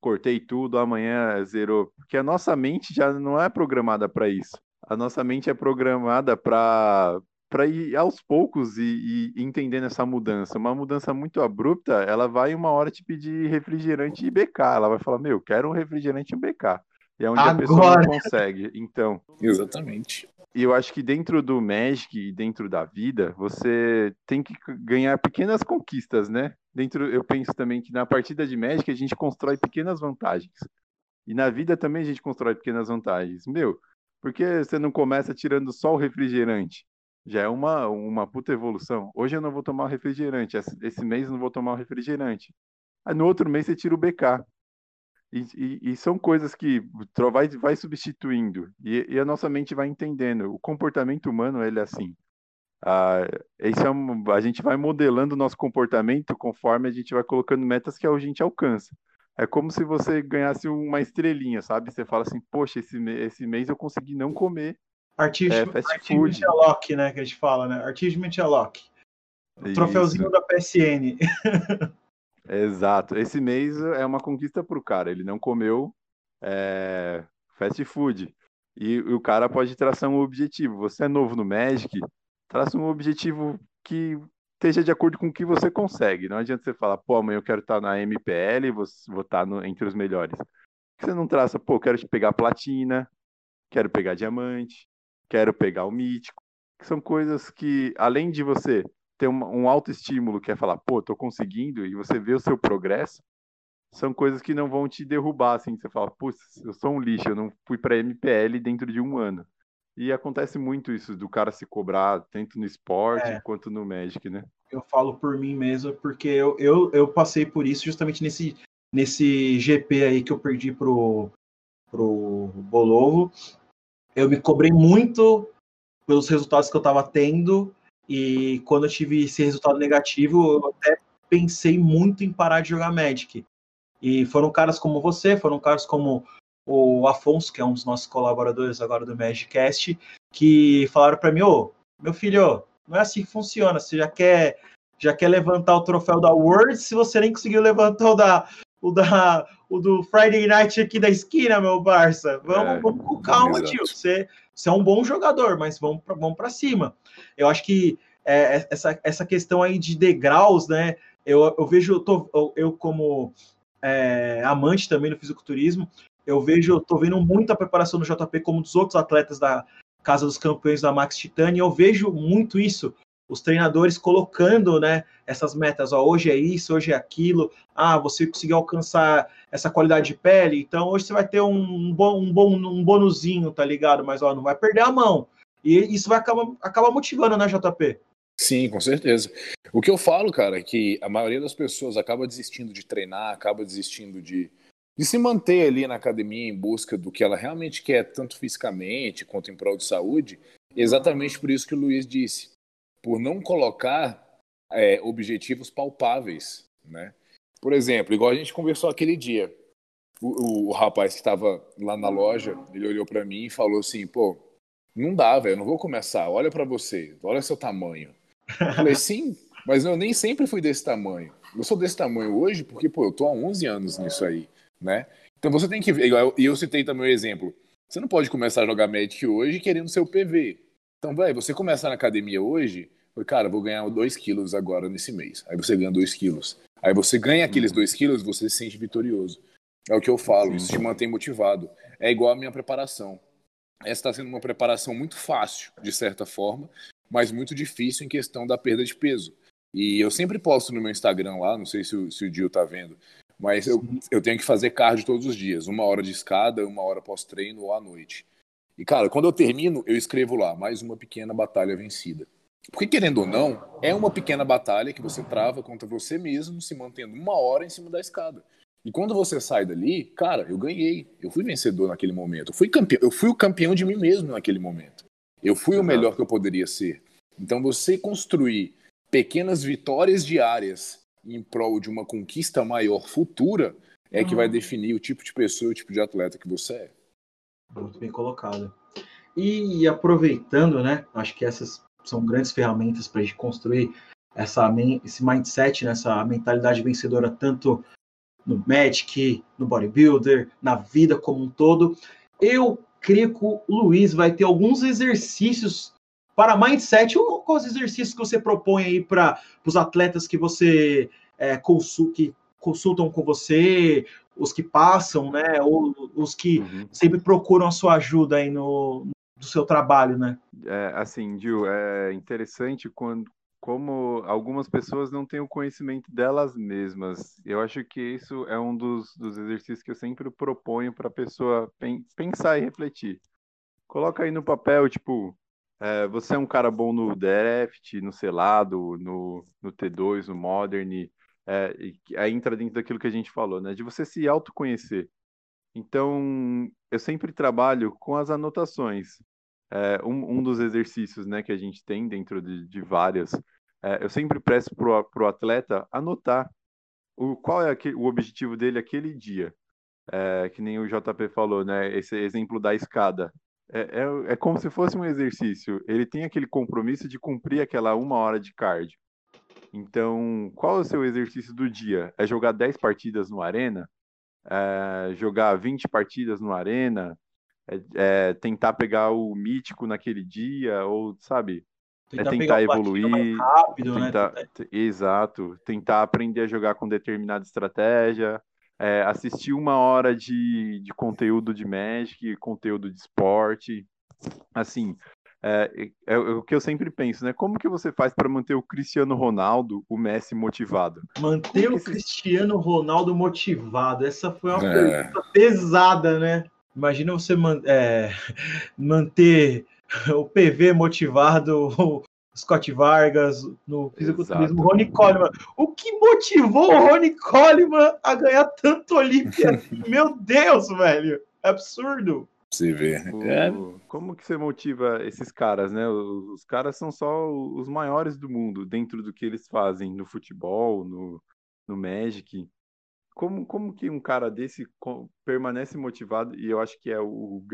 cortei tudo, amanhã zerou. Porque a nossa mente já não é programada para isso. A nossa mente é programada para para ir aos poucos e, e entendendo essa mudança. Uma mudança muito abrupta, ela vai uma hora te pedir refrigerante e BK. Ela vai falar, meu, quero um refrigerante e um BK. E é onde Agora. a pessoa não consegue. Então. Exatamente. E eu acho que dentro do Magic e dentro da vida, você tem que ganhar pequenas conquistas, né? Dentro, eu penso também que na partida de Magic a gente constrói pequenas vantagens. E na vida também a gente constrói pequenas vantagens. Meu, por que você não começa tirando só o refrigerante? Já é uma, uma puta evolução. Hoje eu não vou tomar refrigerante, esse mês eu não vou tomar refrigerante. Aí no outro mês você tira o BK. E, e, e, são coisas que vai, vai substituindo e, e, a nossa mente vai entendendo. O comportamento humano ele é assim. Ah, esse é um, a gente vai modelando o nosso comportamento conforme a gente vai colocando metas que a gente alcança. É como se você ganhasse uma estrelinha, sabe? Você fala assim, poxa, esse, esse mês eu consegui não comer Artist, é, fast food. Lock, né, que a gente fala, né? Artist Lock. O troféuzinho da PSN. <laughs> Exato. Esse mês é uma conquista para o cara. Ele não comeu é, fast food. E, e, o cara pode traçar um objetivo. Você é novo no Magic, traça um objetivo que esteja de acordo com o que você consegue. Não adianta você falar, pô, amanhã eu quero estar na MPL, vou, vou estar no, entre os melhores. Você não traça, pô, quero pegar platina, quero pegar diamante, quero pegar o mítico. Que são coisas que, além de você ter um, um autoestímulo, que é falar, pô, tô conseguindo, e você vê o seu progresso, são coisas que não vão te derrubar, assim, você fala, putz, eu sou um lixo, eu não fui para MPL dentro de um ano. E acontece muito isso, do cara se cobrar, tanto no esporte é. quanto no Magic, né? Eu falo por mim mesmo, porque eu, eu, eu passei por isso justamente nesse, nesse GP aí que eu perdi pro, pro Bolovo. Eu me cobrei muito pelos resultados que eu estava tendo e quando eu tive esse resultado negativo, eu até pensei muito em parar de jogar Magic. E foram caras como você, foram caras como o Afonso, que é um dos nossos colaboradores agora do Magicast, que falaram para mim: Ô, meu filho, não é assim que funciona. Você já quer, já quer levantar o troféu da World se você nem conseguiu levantar o da, o, da, o do Friday Night aqui da esquina, meu Barça. Vamos, é, vamos com calma, tio. Você, você é um bom jogador, mas vamos para vamos cima. Eu acho que é, é, essa, essa questão aí de degraus, né? Eu, eu vejo, eu, tô, eu, como é, amante também do fisiculturismo, eu vejo, eu tô vendo muito a preparação do JP como dos outros atletas da Casa dos Campeões da Max Titânia, eu vejo muito isso os treinadores colocando né, essas metas, ó, hoje é isso, hoje é aquilo, ah, você conseguiu alcançar essa qualidade de pele, então hoje você vai ter um bom, um bom um bonuzinho, tá ligado? Mas ó, não vai perder a mão. E isso vai acabar, acabar motivando, né, JP? Sim, com certeza. O que eu falo, cara, é que a maioria das pessoas acaba desistindo de treinar, acaba desistindo de, de se manter ali na academia em busca do que ela realmente quer, tanto fisicamente quanto em prol de saúde, exatamente por isso que o Luiz disse por não colocar é, objetivos palpáveis, né? Por exemplo, igual a gente conversou aquele dia, o, o, o rapaz que estava lá na loja, ele olhou para mim e falou assim, pô, não dá, velho, não vou começar. Olha para você, olha seu tamanho. Eu falei, sim, mas eu nem sempre fui desse tamanho. Eu sou desse tamanho hoje porque, pô, eu tô há 11 anos nisso aí, né? Então você tem que ver, e eu, eu citei também o exemplo, você não pode começar a jogar Magic hoje querendo ser o PV. Então, velho, você começa na academia hoje, cara, vou ganhar 2 quilos agora nesse mês. Aí você ganha 2 quilos. Aí você ganha aqueles 2 uhum. quilos, você se sente vitorioso. É o que eu falo, isso te mantém motivado. É igual a minha preparação. Essa está sendo uma preparação muito fácil, de certa forma, mas muito difícil em questão da perda de peso. E eu sempre posto no meu Instagram lá, não sei se o, se o Dio tá vendo, mas eu, eu tenho que fazer cardio todos os dias, uma hora de escada, uma hora pós-treino ou à noite. E, cara, quando eu termino, eu escrevo lá, mais uma pequena batalha vencida. Porque, querendo ou não, é uma pequena batalha que você trava contra você mesmo, se mantendo uma hora em cima da escada. E quando você sai dali, cara, eu ganhei. Eu fui vencedor naquele momento. Eu fui, campeão, eu fui o campeão de mim mesmo naquele momento. Eu fui o melhor que eu poderia ser. Então você construir pequenas vitórias diárias em prol de uma conquista maior futura é uhum. que vai definir o tipo de pessoa, o tipo de atleta que você é. Muito bem colocado. E aproveitando, né? Acho que essas são grandes ferramentas para a gente construir essa, esse mindset, né, essa mentalidade vencedora, tanto no Magic, no bodybuilder, na vida como um todo. Eu creio que o Luiz vai ter alguns exercícios para mindset. Quais exercícios que você propõe aí para os atletas que você é, consul, que consultam com você, os que passam, né, ou os que uhum. sempre procuram a sua ajuda aí no, do seu trabalho, né? É, assim, Gil, é interessante quando como algumas pessoas não têm o conhecimento delas mesmas. Eu acho que isso é um dos, dos exercícios que eu sempre proponho para a pessoa pensar e refletir. Coloca aí no papel, tipo, é, você é um cara bom no draft, no selado, no, no T2, no Modern, é, aí entra dentro daquilo que a gente falou, né? De você se autoconhecer. Então, eu sempre trabalho com as anotações. É, um, um dos exercícios né, que a gente tem dentro de, de várias, é, eu sempre peço para o atleta anotar o, qual é aquele, o objetivo dele aquele dia. É, que nem o JP falou, né? Esse exemplo da escada. É, é, é, como se fosse um exercício. Ele tem aquele compromisso de cumprir aquela uma hora de cardio. Então, qual é o seu exercício do dia? É jogar 10 partidas no Arena? É jogar 20 partidas no Arena? É, é tentar pegar o mítico naquele dia? Ou, sabe? Tentar é tentar evoluir. Rápido, né? tentar, né? Exato. Tentar aprender a jogar com determinada estratégia. É, assistir uma hora de, de conteúdo de Magic, conteúdo de esporte. Assim, é, é, é, o que eu sempre penso, né? Como que você faz para manter o Cristiano Ronaldo, o Messi motivado? Manter o Cristiano Ronaldo motivado. Essa foi uma é. pergunta pesada, né? Imagina você man é, <laughs> manter <laughs> o PV motivado, o Scott Vargas no fisiculturismo, Rony Coleman. O que motivou o Rony Coleman a ganhar tanto Olímpia? <laughs> Meu Deus, velho! É absurdo. Você vê. O, é. Como que você motiva esses caras, né? Os, os, caras são só os maiores do mundo dentro do que eles fazem no futebol, no, no Magic. Como, como que um cara desse permanece motivado? E eu acho que é o, o,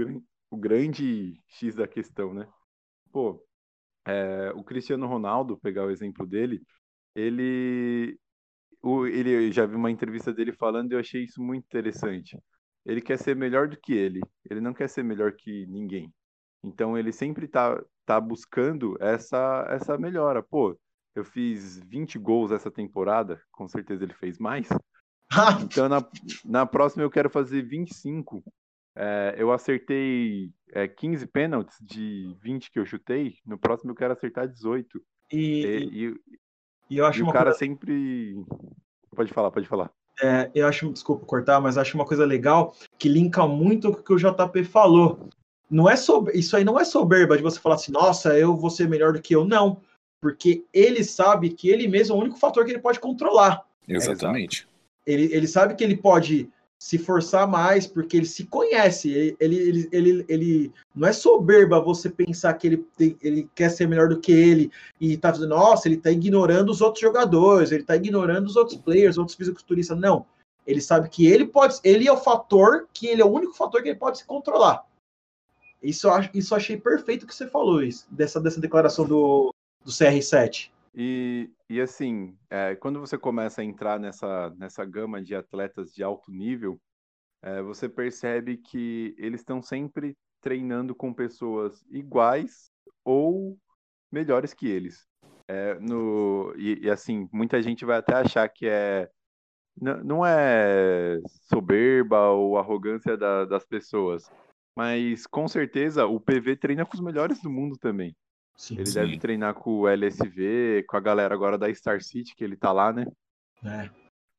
o grande X da questão, né? Pô, é, o Cristiano Ronaldo, pegar o exemplo dele, ele, o, ele já vi uma entrevista dele falando e eu achei isso muito interessante ele quer ser melhor do que ele. Ele não quer ser melhor que ninguém. Então ele sempre tá, tá buscando essa, essa melhora. Pô, eu fiz 20 gols essa temporada, com certeza ele fez mais. <laughs> então na, na próxima eu quero fazer 25. É, eu acertei é, 15 pênaltis de 20 que eu chutei, no próximo eu quero acertar 18. E, e, e, e eu acho e o cara coisa... sempre. Pode falar, pode falar é, eu acho, desculpa cortar, mas acho uma coisa legal que linka muito com o que o JP falou. Não é sober, isso aí não é soberba de você falar assim, nossa, eu vou ser melhor do que eu. Não, porque ele sabe que ele mesmo é o único fator que ele pode controlar. Exatamente. É, ele, ele sabe que ele pode se forçar mais, porque ele se conhece. Ele, ele, ele, ele, não é soberba você pensar que ele, ele quer ser melhor do que ele e tá dizendo, nossa, ele tá ignorando os outros jogadores, ele tá ignorando os outros players, outros fisiculturistas. Não. Ele sabe que ele pode, ele é o fator, que ele é o único fator que ele pode se controlar. Isso, isso achei perfeito que você falou, isso, dessa, dessa declaração do, do CR7. E, e assim, é, quando você começa a entrar nessa, nessa gama de atletas de alto nível, é, você percebe que eles estão sempre treinando com pessoas iguais ou melhores que eles. É, no, e, e, assim, muita gente vai até achar que é não, é soberba ou arrogância da, das pessoas, mas com certeza o PV treina com os melhores do mundo também. Sim, ele sim. deve treinar com o LSV, com a galera agora da Star City, que ele tá lá, né? É.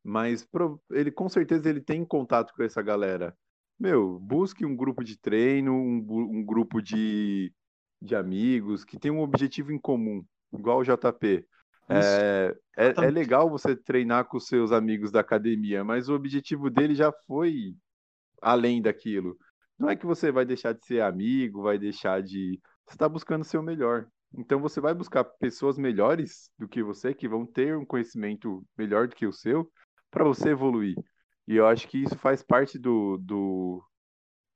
Mas ele com certeza ele tem contato com essa galera. Meu, busque um grupo de treino, um, um grupo de, de amigos que tem um objetivo em comum, igual o JP. É, é, é, legal você treinar com os seus amigos da academia, mas o objetivo dele já foi além daquilo. Não é que você vai deixar de ser amigo, vai deixar de. Você está buscando ser o melhor. Então você vai buscar pessoas melhores do que você, que vão ter um conhecimento melhor do que o seu, para você evoluir. E eu acho que isso faz parte do, do,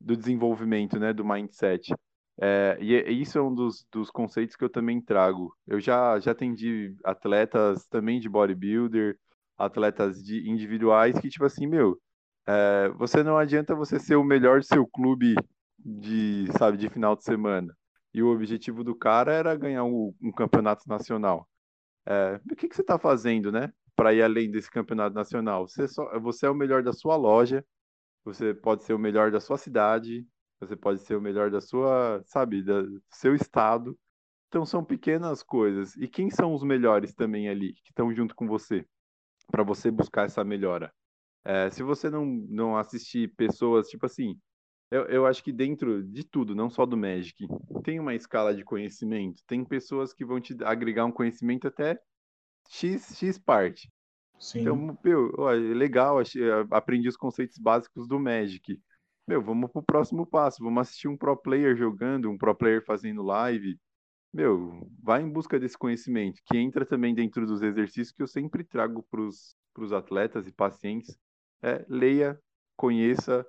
do desenvolvimento, né, do mindset. É, e isso é um dos, dos conceitos que eu também trago. Eu já, já atendi atletas também de bodybuilder, atletas de individuais que, tipo assim, meu, é, você não adianta você ser o melhor do seu clube de, sabe, de final de semana. E o objetivo do cara era ganhar um, um campeonato nacional. É, o que, que você está fazendo, né? Para ir além desse campeonato nacional. Você, só, você é o melhor da sua loja, você pode ser o melhor da sua cidade, você pode ser o melhor da sua, sabe, do seu estado. Então são pequenas coisas. E quem são os melhores também ali, que estão junto com você, para você buscar essa melhora? É, se você não, não assistir pessoas, tipo assim, eu, eu acho que dentro de tudo, não só do Magic, tem uma escala de conhecimento. Tem pessoas que vão te agregar um conhecimento até X, X parte. Sim. Então, meu, ó, legal, aprendi os conceitos básicos do Magic. Meu, vamos pro próximo passo. Vamos assistir um pro player jogando, um pro player fazendo live. Meu, vai em busca desse conhecimento, que entra também dentro dos exercícios que eu sempre trago para os atletas e pacientes. É, leia, conheça,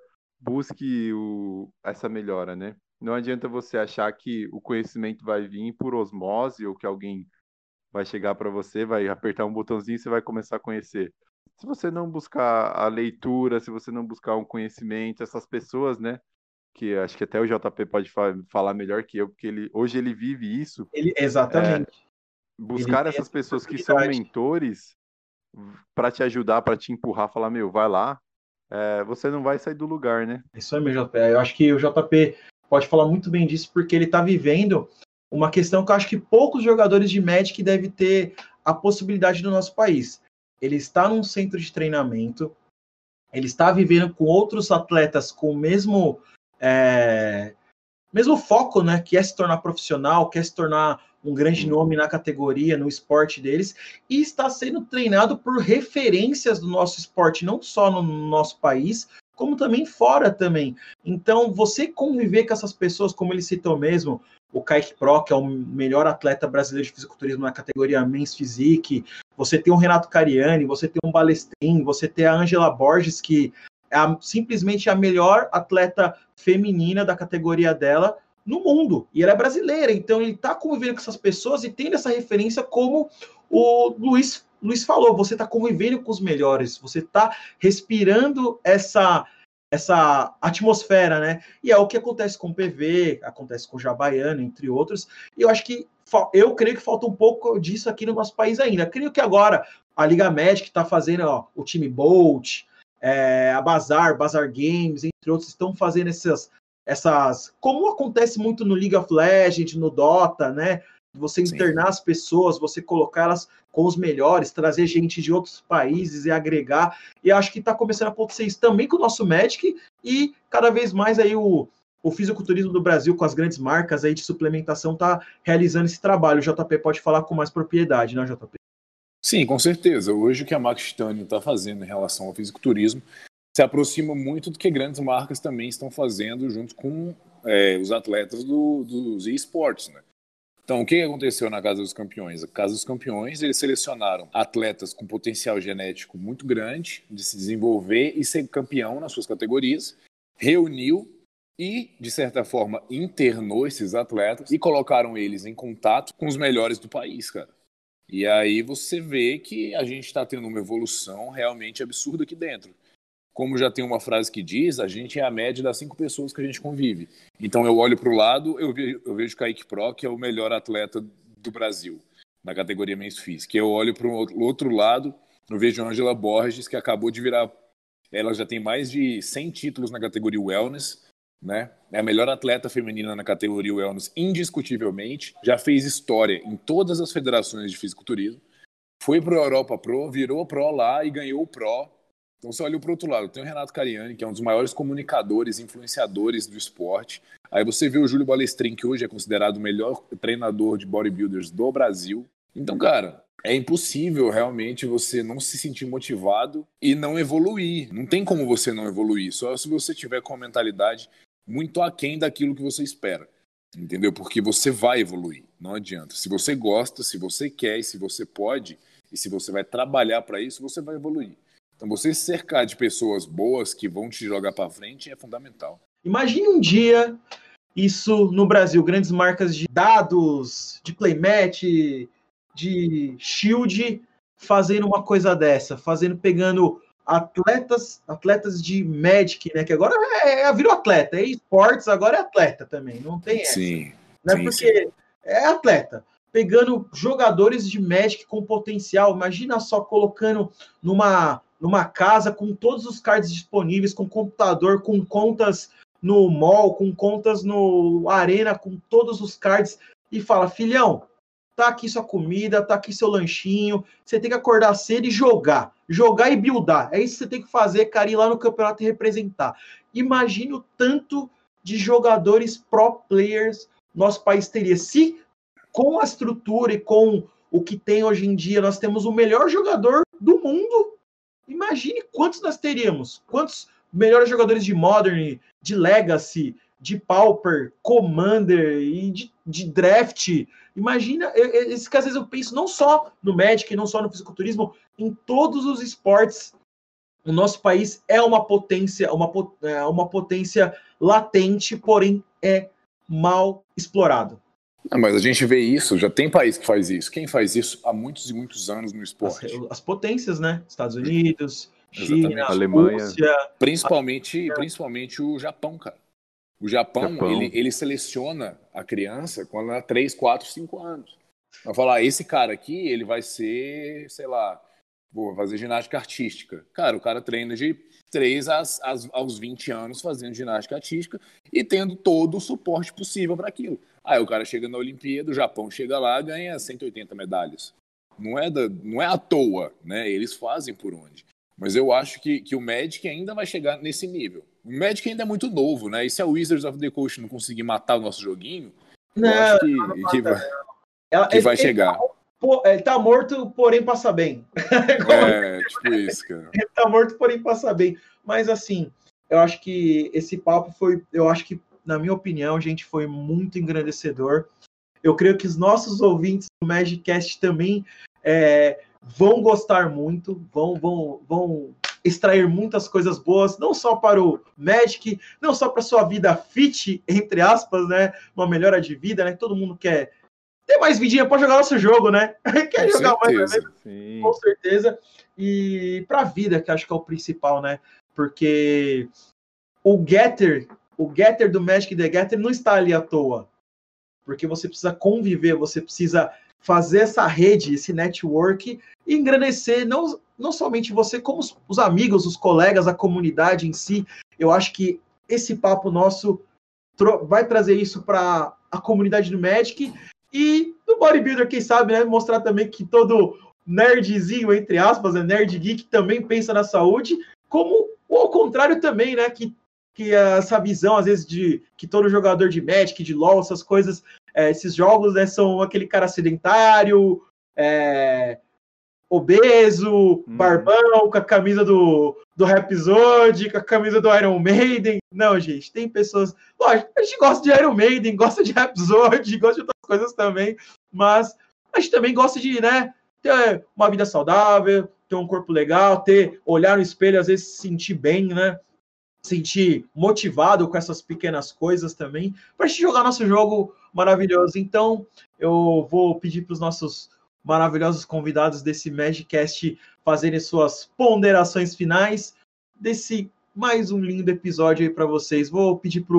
busque o, essa melhora, né? Não adianta você achar que o conhecimento vai vir por osmose ou que alguém vai chegar para você, vai apertar um botãozinho e você vai começar a conhecer. Se você não buscar a leitura, se você não buscar um conhecimento, essas pessoas, né? Que acho que até o JP pode falar melhor que eu, porque ele, hoje ele vive isso. Ele, exatamente. É, buscar essas pessoas que são mentores para te ajudar, para te empurrar, falar, meu, vai lá, é, você não vai sair do lugar, né? Isso aí, meu JP. Eu acho que o JP pode falar muito bem disso, porque ele está vivendo uma questão que eu acho que poucos jogadores de Magic devem ter a possibilidade no nosso país. Ele está num centro de treinamento, ele está vivendo com outros atletas com o mesmo, é, mesmo foco, né? Que é se tornar profissional, quer se tornar um grande nome na categoria, no esporte deles, e está sendo treinado por referências do nosso esporte, não só no nosso país, como também fora também. Então, você conviver com essas pessoas, como ele citou mesmo, o Kaique Pro, que é o melhor atleta brasileiro de fisiculturismo na categoria Men's Physique, você tem o Renato Cariani, você tem o Balestrin, você tem a Angela Borges, que é a, simplesmente a melhor atleta feminina da categoria dela, no mundo. E ela é brasileira, então ele está convivendo com essas pessoas e tendo essa referência como o Luiz, Luiz falou, você está convivendo com os melhores, você está respirando essa essa atmosfera, né? E é o que acontece com o PV, acontece com o Jabaiano, entre outros. E eu acho que eu creio que falta um pouco disso aqui no nosso país ainda. creio que agora a Liga Magic está fazendo ó, o time Bolt, é, a Bazar, Bazar Games, entre outros, estão fazendo essas, essas. Como acontece muito no League of Legends, no Dota, né? Você internar Sim. as pessoas, você colocá-las com os melhores, trazer gente de outros países e agregar. E acho que está começando a acontecer isso também com o nosso Magic e cada vez mais aí o, o fisiculturismo do Brasil, com as grandes marcas aí de suplementação, está realizando esse trabalho. O JP pode falar com mais propriedade, né, JP? Sim, com certeza. Hoje o que a Max Titânio está fazendo em relação ao fisiculturismo se aproxima muito do que grandes marcas também estão fazendo junto com é, os atletas do, dos esportes, né? Então, o que aconteceu na Casa dos Campeões? A Casa dos Campeões, eles selecionaram atletas com potencial genético muito grande de se desenvolver e ser campeão nas suas categorias, reuniu e, de certa forma, internou esses atletas e colocaram eles em contato com os melhores do país, cara. E aí você vê que a gente está tendo uma evolução realmente absurda aqui dentro como já tem uma frase que diz, a gente é a média das cinco pessoas que a gente convive. Então eu olho para o lado, eu vejo, eu vejo Kaique Pro, que é o melhor atleta do Brasil, na categoria Men's Física. Eu olho para o outro lado, eu vejo Angela Borges, que acabou de virar. Ela já tem mais de 100 títulos na categoria Wellness, né? É a melhor atleta feminina na categoria Wellness, indiscutivelmente. Já fez história em todas as federações de fisiculturismo. Foi para a Europa Pro, virou Pro lá e ganhou o Pro então você olha para o outro lado, tem o Renato Cariani, que é um dos maiores comunicadores, influenciadores do esporte. Aí você vê o Júlio Balestrin, que hoje é considerado o melhor treinador de bodybuilders do Brasil. Então, cara, é impossível realmente você não se sentir motivado e não evoluir. Não tem como você não evoluir, só se você tiver com a mentalidade muito aquém daquilo que você espera. Entendeu? Porque você vai evoluir, não adianta. Se você gosta, se você quer se você pode, e se você vai trabalhar para isso, você vai evoluir. Então, você se cercar de pessoas boas que vão te jogar para frente é fundamental. Imagine um dia isso no Brasil, grandes marcas de dados, de playmat, de shield, fazendo uma coisa dessa, fazendo, pegando atletas, atletas de Magic, né? Que agora é, é virou atleta, é esportes, agora é atleta também, não tem essa. Sim. Né? Sim, Porque sim. é atleta. Pegando jogadores de Magic com potencial, imagina só colocando numa, numa casa com todos os cards disponíveis, com computador, com contas no mall, com contas no Arena, com todos os cards, e fala: filhão, tá aqui sua comida, tá aqui seu lanchinho, você tem que acordar cedo e jogar. Jogar e buildar. É isso que você tem que fazer, cara, ir lá no campeonato e representar. Imagine o tanto de jogadores pro players nosso país teria. Se com a estrutura e com o que tem hoje em dia, nós temos o melhor jogador do mundo. Imagine quantos nós teríamos. Quantos melhores jogadores de Modern, de Legacy, de Pauper, Commander e de, de Draft. Imagina, esse que às vezes eu penso não só no Magic, não só no fisiculturismo, em todos os esportes. O nosso país é uma potência, uma, é uma potência latente, porém é mal explorado. Mas a gente vê isso, já tem país que faz isso. Quem faz isso há muitos e muitos anos no esporte? As, as potências, né? Estados Unidos, China, Alemanha. Rússia. Principalmente, a... principalmente o Japão, cara. O Japão, Japão. Ele, ele seleciona a criança quando ela 3, 4, 5 anos. Vai falar, esse cara aqui, ele vai ser, sei lá, vou fazer ginástica artística. Cara, o cara treina de 3 às, às, aos 20 anos fazendo ginástica artística e tendo todo o suporte possível para aquilo. Aí o cara chega na Olimpíada, o Japão chega lá ganha 180 medalhas. Não é, da, não é à toa, né? Eles fazem por onde. Mas eu acho que, que o Magic ainda vai chegar nesse nível. O Magic ainda é muito novo, né? E se a Wizards of the Coast não conseguir matar o nosso joguinho, não, eu acho que, não que, vai, Ela, que ele, vai chegar. Ele, ele tá morto, porém passa bem. <laughs> é, tipo isso, cara. Ele tá morto, porém passa bem. Mas assim, eu acho que esse papo foi, eu acho que, na minha opinião, gente, foi muito engrandecedor. Eu creio que os nossos ouvintes do Magicast também é, vão gostar muito, vão, vão, vão extrair muitas coisas boas, não só para o Magic, não só para sua vida fit, entre aspas, né? Uma melhora de vida, né? Todo mundo quer ter mais vidinha para jogar nosso jogo, né? <laughs> quer com jogar certeza, mais, né? com certeza. E para a vida, que acho que é o principal, né? Porque o Getter, o Getter do Magic The Getter não está ali à toa. Porque você precisa conviver, você precisa fazer essa rede, esse network, e engrandecer não, não somente você, como os, os amigos, os colegas, a comunidade em si. Eu acho que esse papo nosso vai trazer isso para a comunidade do Magic e do bodybuilder, quem sabe, né? Mostrar também que todo nerdzinho, entre aspas, né? nerd geek também pensa na saúde, como ou ao contrário também, né? Que, que essa visão, às vezes, de que todo jogador de Magic, de LoL, essas coisas, é, esses jogos né, são aquele cara sedentário, é, obeso, uhum. barbão, com a camisa do, do Rhapsody, com a camisa do Iron Maiden. Não, gente, tem pessoas. Lógico, a gente gosta de Iron Maiden, gosta de Rhapsody, <laughs> gosta de outras coisas também, mas a gente também gosta de, né, ter uma vida saudável, ter um corpo legal, ter olhar no espelho, às vezes se sentir bem, né? Sentir motivado com essas pequenas coisas também, para gente jogar nosso jogo maravilhoso. Então, eu vou pedir para os nossos maravilhosos convidados desse Magicast fazerem suas ponderações finais desse mais um lindo episódio aí para vocês. Vou pedir para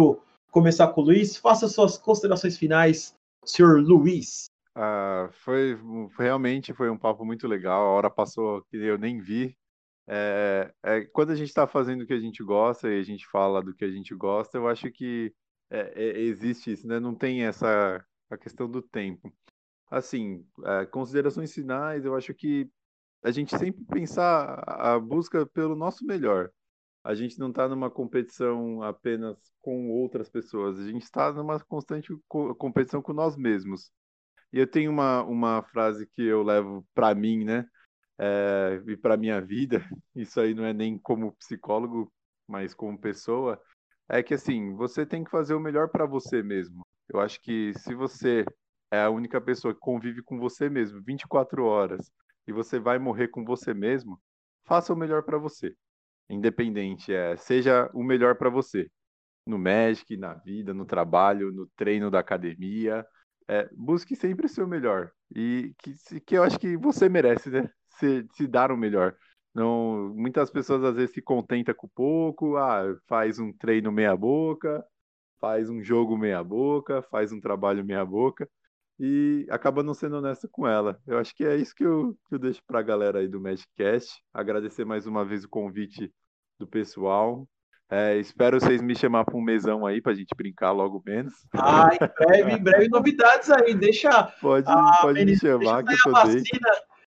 começar com o Luiz. Faça suas considerações finais, senhor Luiz. Ah, foi realmente foi um papo muito legal. A hora passou que eu nem vi. É, é, quando a gente está fazendo o que a gente gosta e a gente fala do que a gente gosta, eu acho que é, é existe isso, né? Não tem essa a questão do tempo. Assim, é, considerações finais, eu acho que a gente sempre pensar a busca pelo nosso melhor. A gente não está numa competição apenas com outras pessoas, a gente está numa constante competição com nós mesmos. E eu tenho uma, uma frase que eu levo para mim, né? É, e para minha vida, <laughs> isso aí não é nem como psicólogo, mas como pessoa, é que assim, você tem que fazer o melhor para você mesmo. Eu acho que se você é a única pessoa que convive com você mesmo 24 horas e você vai morrer com você mesmo, faça o melhor para você. Independente, é, seja o melhor para você. No Magic, na vida, no trabalho, no treino da academia. É, busque sempre o seu melhor. E que, que eu acho que você merece, né? Se, se dar o melhor. Não, muitas pessoas às vezes se contenta com pouco, ah, faz um treino meia boca, faz um jogo meia boca, faz um trabalho meia boca e acaba não sendo honesto com ela. Eu acho que é isso que eu, que eu deixo para a galera aí do Magicast. Agradecer mais uma vez o convite do pessoal. É, espero vocês me chamar para um mesão aí para a gente brincar logo menos. Ah, em breve, em breve novidades aí. Deixa. Pode, ah, pode me chamar que eu tô vacina,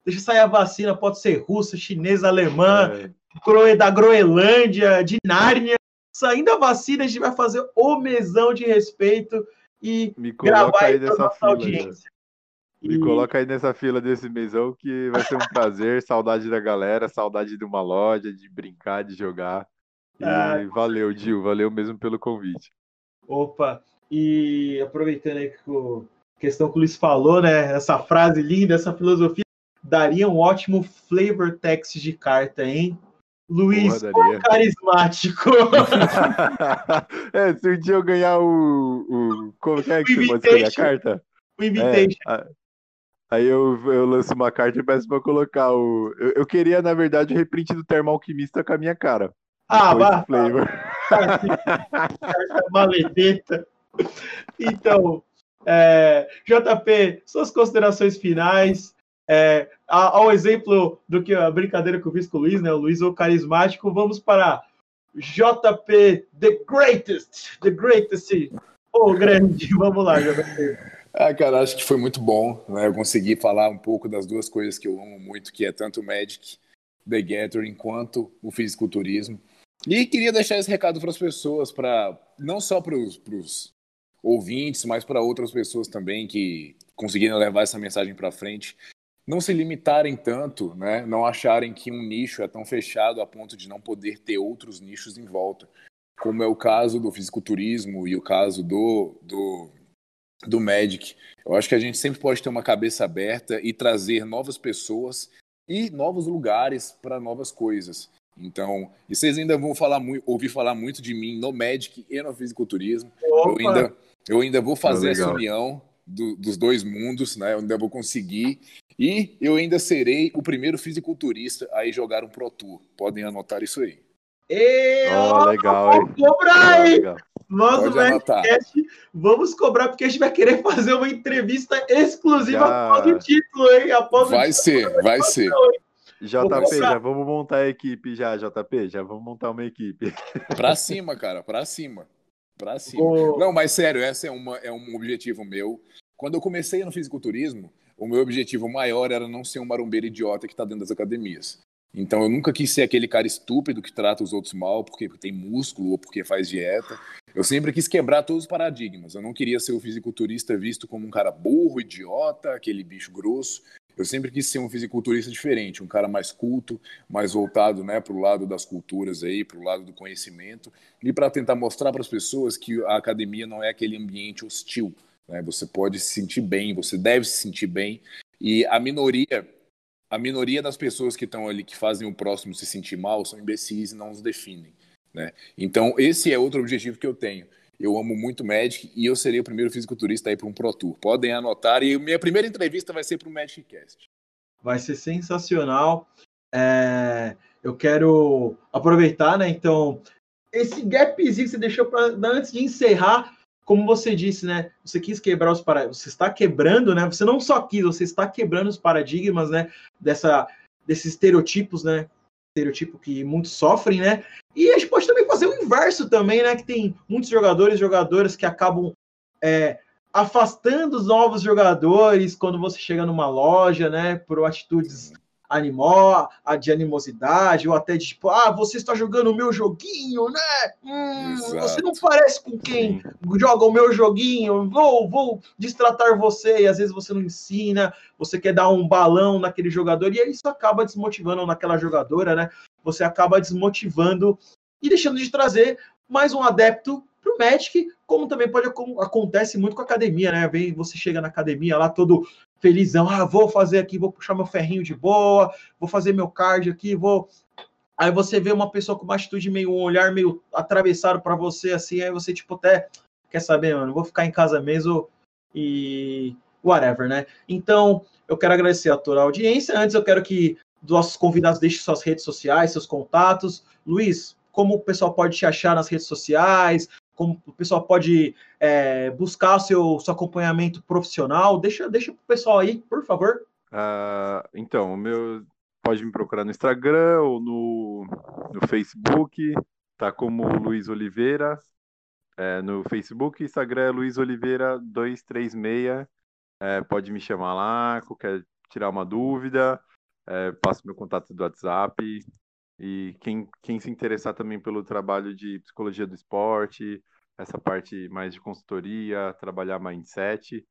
Deixa sair a vacina, pode ser russa, chinesa, alemã, é. da Groenlândia, de Nárnia. Saindo a vacina, a gente vai fazer o mesão de respeito e Me coloca aí nessa fila. Audiência. Me e... coloca aí nessa fila desse mesão que vai ser um prazer. saudade da galera, saudade de uma loja, de brincar, de jogar. E ah, valeu, Gil, valeu mesmo pelo convite. Opa, e aproveitando aí que o questão que o Luiz falou, né? Essa frase linda, essa filosofia, daria um ótimo flavor text de carta, hein? Luiz, Porra, carismático. <laughs> é, se um dia eu ganhar o. o como é que o você pode escolher a carta? O Invitation. É, aí eu, eu lanço uma carta e peço pra colocar o. Eu, eu queria, na verdade, o reprint do Termalquimista com a minha cara. Ah, vá. <laughs> Carta maledeta. Então, é, JP, suas considerações finais. É, ao exemplo do que a brincadeira que eu fiz com o Luiz, né? O Luiz é o carismático. Vamos para JP, the greatest, the greatest, o grande. <laughs> Vamos lá, JP. Ah, cara, acho que foi muito bom, né? Eu consegui falar um pouco das duas coisas que eu amo muito, que é tanto o Magic, The Gathering, quanto o fisiculturismo. E queria deixar esse recado para as pessoas, para não só para os ouvintes, mas para outras pessoas também que conseguirem levar essa mensagem para frente não se limitarem tanto, né? não acharem que um nicho é tão fechado a ponto de não poder ter outros nichos em volta, como é o caso do fisiculturismo e o caso do, do, do Magic. Eu acho que a gente sempre pode ter uma cabeça aberta e trazer novas pessoas e novos lugares para novas coisas. Então, e vocês ainda vão falar muito, ouvir falar muito de mim no Magic e no fisiculturismo. Eu ainda, eu ainda vou fazer essa união do, dos dois mundos, né? Eu ainda vou conseguir e eu ainda serei o primeiro fisiculturista a ir jogar um Pro Tour. Podem anotar isso aí. E, oh, legal, vamos cobrar, hein? Nós do vamos cobrar, porque a gente vai querer fazer uma entrevista exclusiva já... após o título, hein? Após vai ser, vai ser. JP, já vamos montar a equipe já, JP, já vamos montar uma equipe. Pra cima, cara, pra cima. Pra cima. Oh. Não, mas sério, esse é, uma, é um objetivo meu. Quando eu comecei no fisiculturismo, o meu objetivo maior era não ser um marombeiro idiota que está dentro das academias. Então eu nunca quis ser aquele cara estúpido que trata os outros mal porque tem músculo ou porque faz dieta. Eu sempre quis quebrar todos os paradigmas. Eu não queria ser o fisiculturista visto como um cara burro, idiota, aquele bicho grosso. Eu sempre quis ser um fisiculturista diferente, um cara mais culto, mais voltado né, para o lado das culturas para o lado do conhecimento e para tentar mostrar para as pessoas que a academia não é aquele ambiente hostil né? Você pode se sentir bem, você deve se sentir bem. E a minoria, a minoria das pessoas que estão ali, que fazem o próximo se sentir mal, são imbecis e não os definem. Né? Então, esse é outro objetivo que eu tenho. Eu amo muito Magic e eu serei o primeiro fisiculturista aí para um Pro Tour. Podem anotar. E minha primeira entrevista vai ser para o Magic Cast. Vai ser sensacional. É... Eu quero aproveitar, né? Então, esse gapzinho que você deixou para antes de encerrar, como você disse, né? Você quis quebrar os paradigmas, você está quebrando, né? Você não só quis, você está quebrando os paradigmas, né? Dessa, desses estereotipos, né? Estereotipo que muitos sofrem, né? E fazer o inverso também, né? Que tem muitos jogadores e jogadoras que acabam é, afastando os novos jogadores quando você chega numa loja, né? Por atitudes animó, a de animosidade, ou até de tipo, ah, você está jogando o meu joguinho, né? Hum, você não parece com quem joga o meu joguinho, vou, vou destratar você, e às vezes você não ensina, você quer dar um balão naquele jogador, e isso acaba desmotivando naquela jogadora, né? Você acaba desmotivando e deixando de trazer mais um adepto para o Magic, como também pode acontece muito com a academia, né? Vem, você chega na academia lá todo felizão, ah, vou fazer aqui, vou puxar meu ferrinho de boa, vou fazer meu card aqui, vou. Aí você vê uma pessoa com uma atitude meio, um olhar meio atravessado para você, assim, aí você, tipo, até quer saber, mano, vou ficar em casa mesmo e whatever, né? Então, eu quero agradecer a toda a audiência. Antes, eu quero que nossos convidados deixem suas redes sociais, seus contatos. Luiz, como o pessoal pode te achar nas redes sociais? como o pessoal pode é, buscar o seu, seu acompanhamento profissional. Deixa, deixa para o pessoal aí, por favor. Uh, então, o meu pode me procurar no Instagram ou no, no Facebook, tá como Luiz Oliveira. É, no Facebook, Instagram é Luiz Oliveira 236. É, pode me chamar lá, qualquer tirar uma dúvida, é, passo meu contato do WhatsApp. E quem, quem se interessar também pelo trabalho de psicologia do esporte, essa parte mais de consultoria, trabalhar mindset,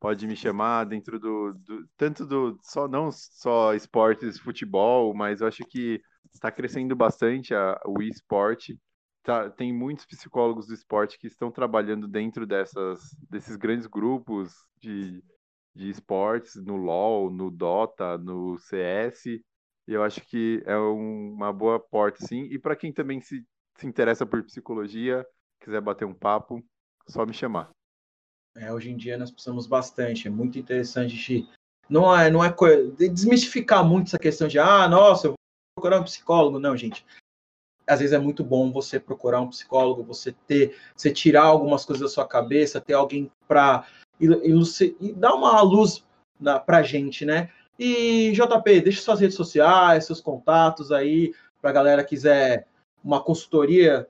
pode me chamar dentro do, do tanto do só não só esportes, futebol, mas eu acho que está crescendo bastante a, o esporte. Tá, tem muitos psicólogos do esporte que estão trabalhando dentro dessas, desses grandes grupos de, de esportes, no LoL, no Dota, no CS, e eu acho que é um, uma boa porta, sim. E para quem também se, se interessa por psicologia, quiser bater um papo, só me chamar. É, hoje em dia nós precisamos bastante, é muito interessante não é, não é desmistificar muito essa questão de ah, nossa, eu vou procurar um psicólogo, não, gente. Às vezes é muito bom você procurar um psicólogo, você ter, você tirar algumas coisas da sua cabeça, ter alguém para e, dar uma luz na, pra gente, né? E JP, deixa suas redes sociais, seus contatos aí, para a galera quiser uma consultoria,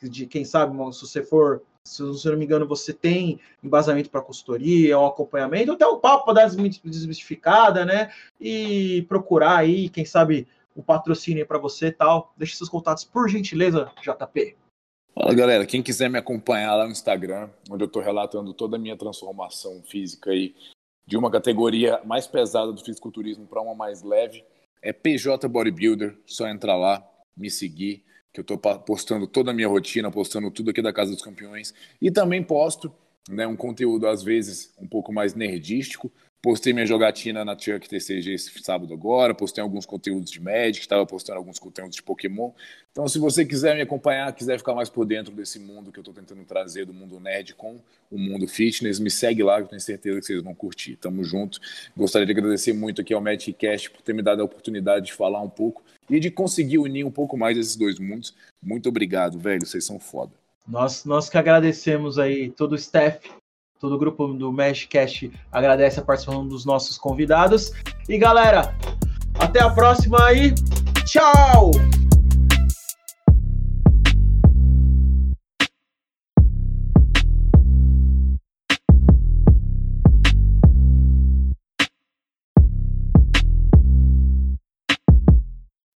de quem sabe, se você for, se eu não me engano, você tem embasamento para consultoria, um acompanhamento, até um papo para dar desmistificada, né? E procurar aí, quem sabe, o um patrocínio para você e tal. Deixe seus contatos, por gentileza, JP. Fala galera, quem quiser me acompanhar lá no Instagram, onde eu estou relatando toda a minha transformação física aí de uma categoria mais pesada do fisiculturismo para uma mais leve. É PJ Bodybuilder, só entrar lá, me seguir, que eu estou postando toda a minha rotina, postando tudo aqui da Casa dos Campeões. E também posto né, um conteúdo, às vezes, um pouco mais nerdístico, Postei minha jogatina na Chuck TCG esse sábado agora, postei alguns conteúdos de Magic, estava postando alguns conteúdos de Pokémon. Então, se você quiser me acompanhar, quiser ficar mais por dentro desse mundo que eu estou tentando trazer, do mundo nerd com o mundo fitness, me segue lá, eu tenho certeza que vocês vão curtir. Tamo junto. Gostaria de agradecer muito aqui ao Magicast por ter me dado a oportunidade de falar um pouco e de conseguir unir um pouco mais esses dois mundos. Muito obrigado, velho. Vocês são foda. Nós, nós que agradecemos aí todo o staff todo o grupo do Meshcast agradece a participação dos nossos convidados. E galera, até a próxima aí. Tchau!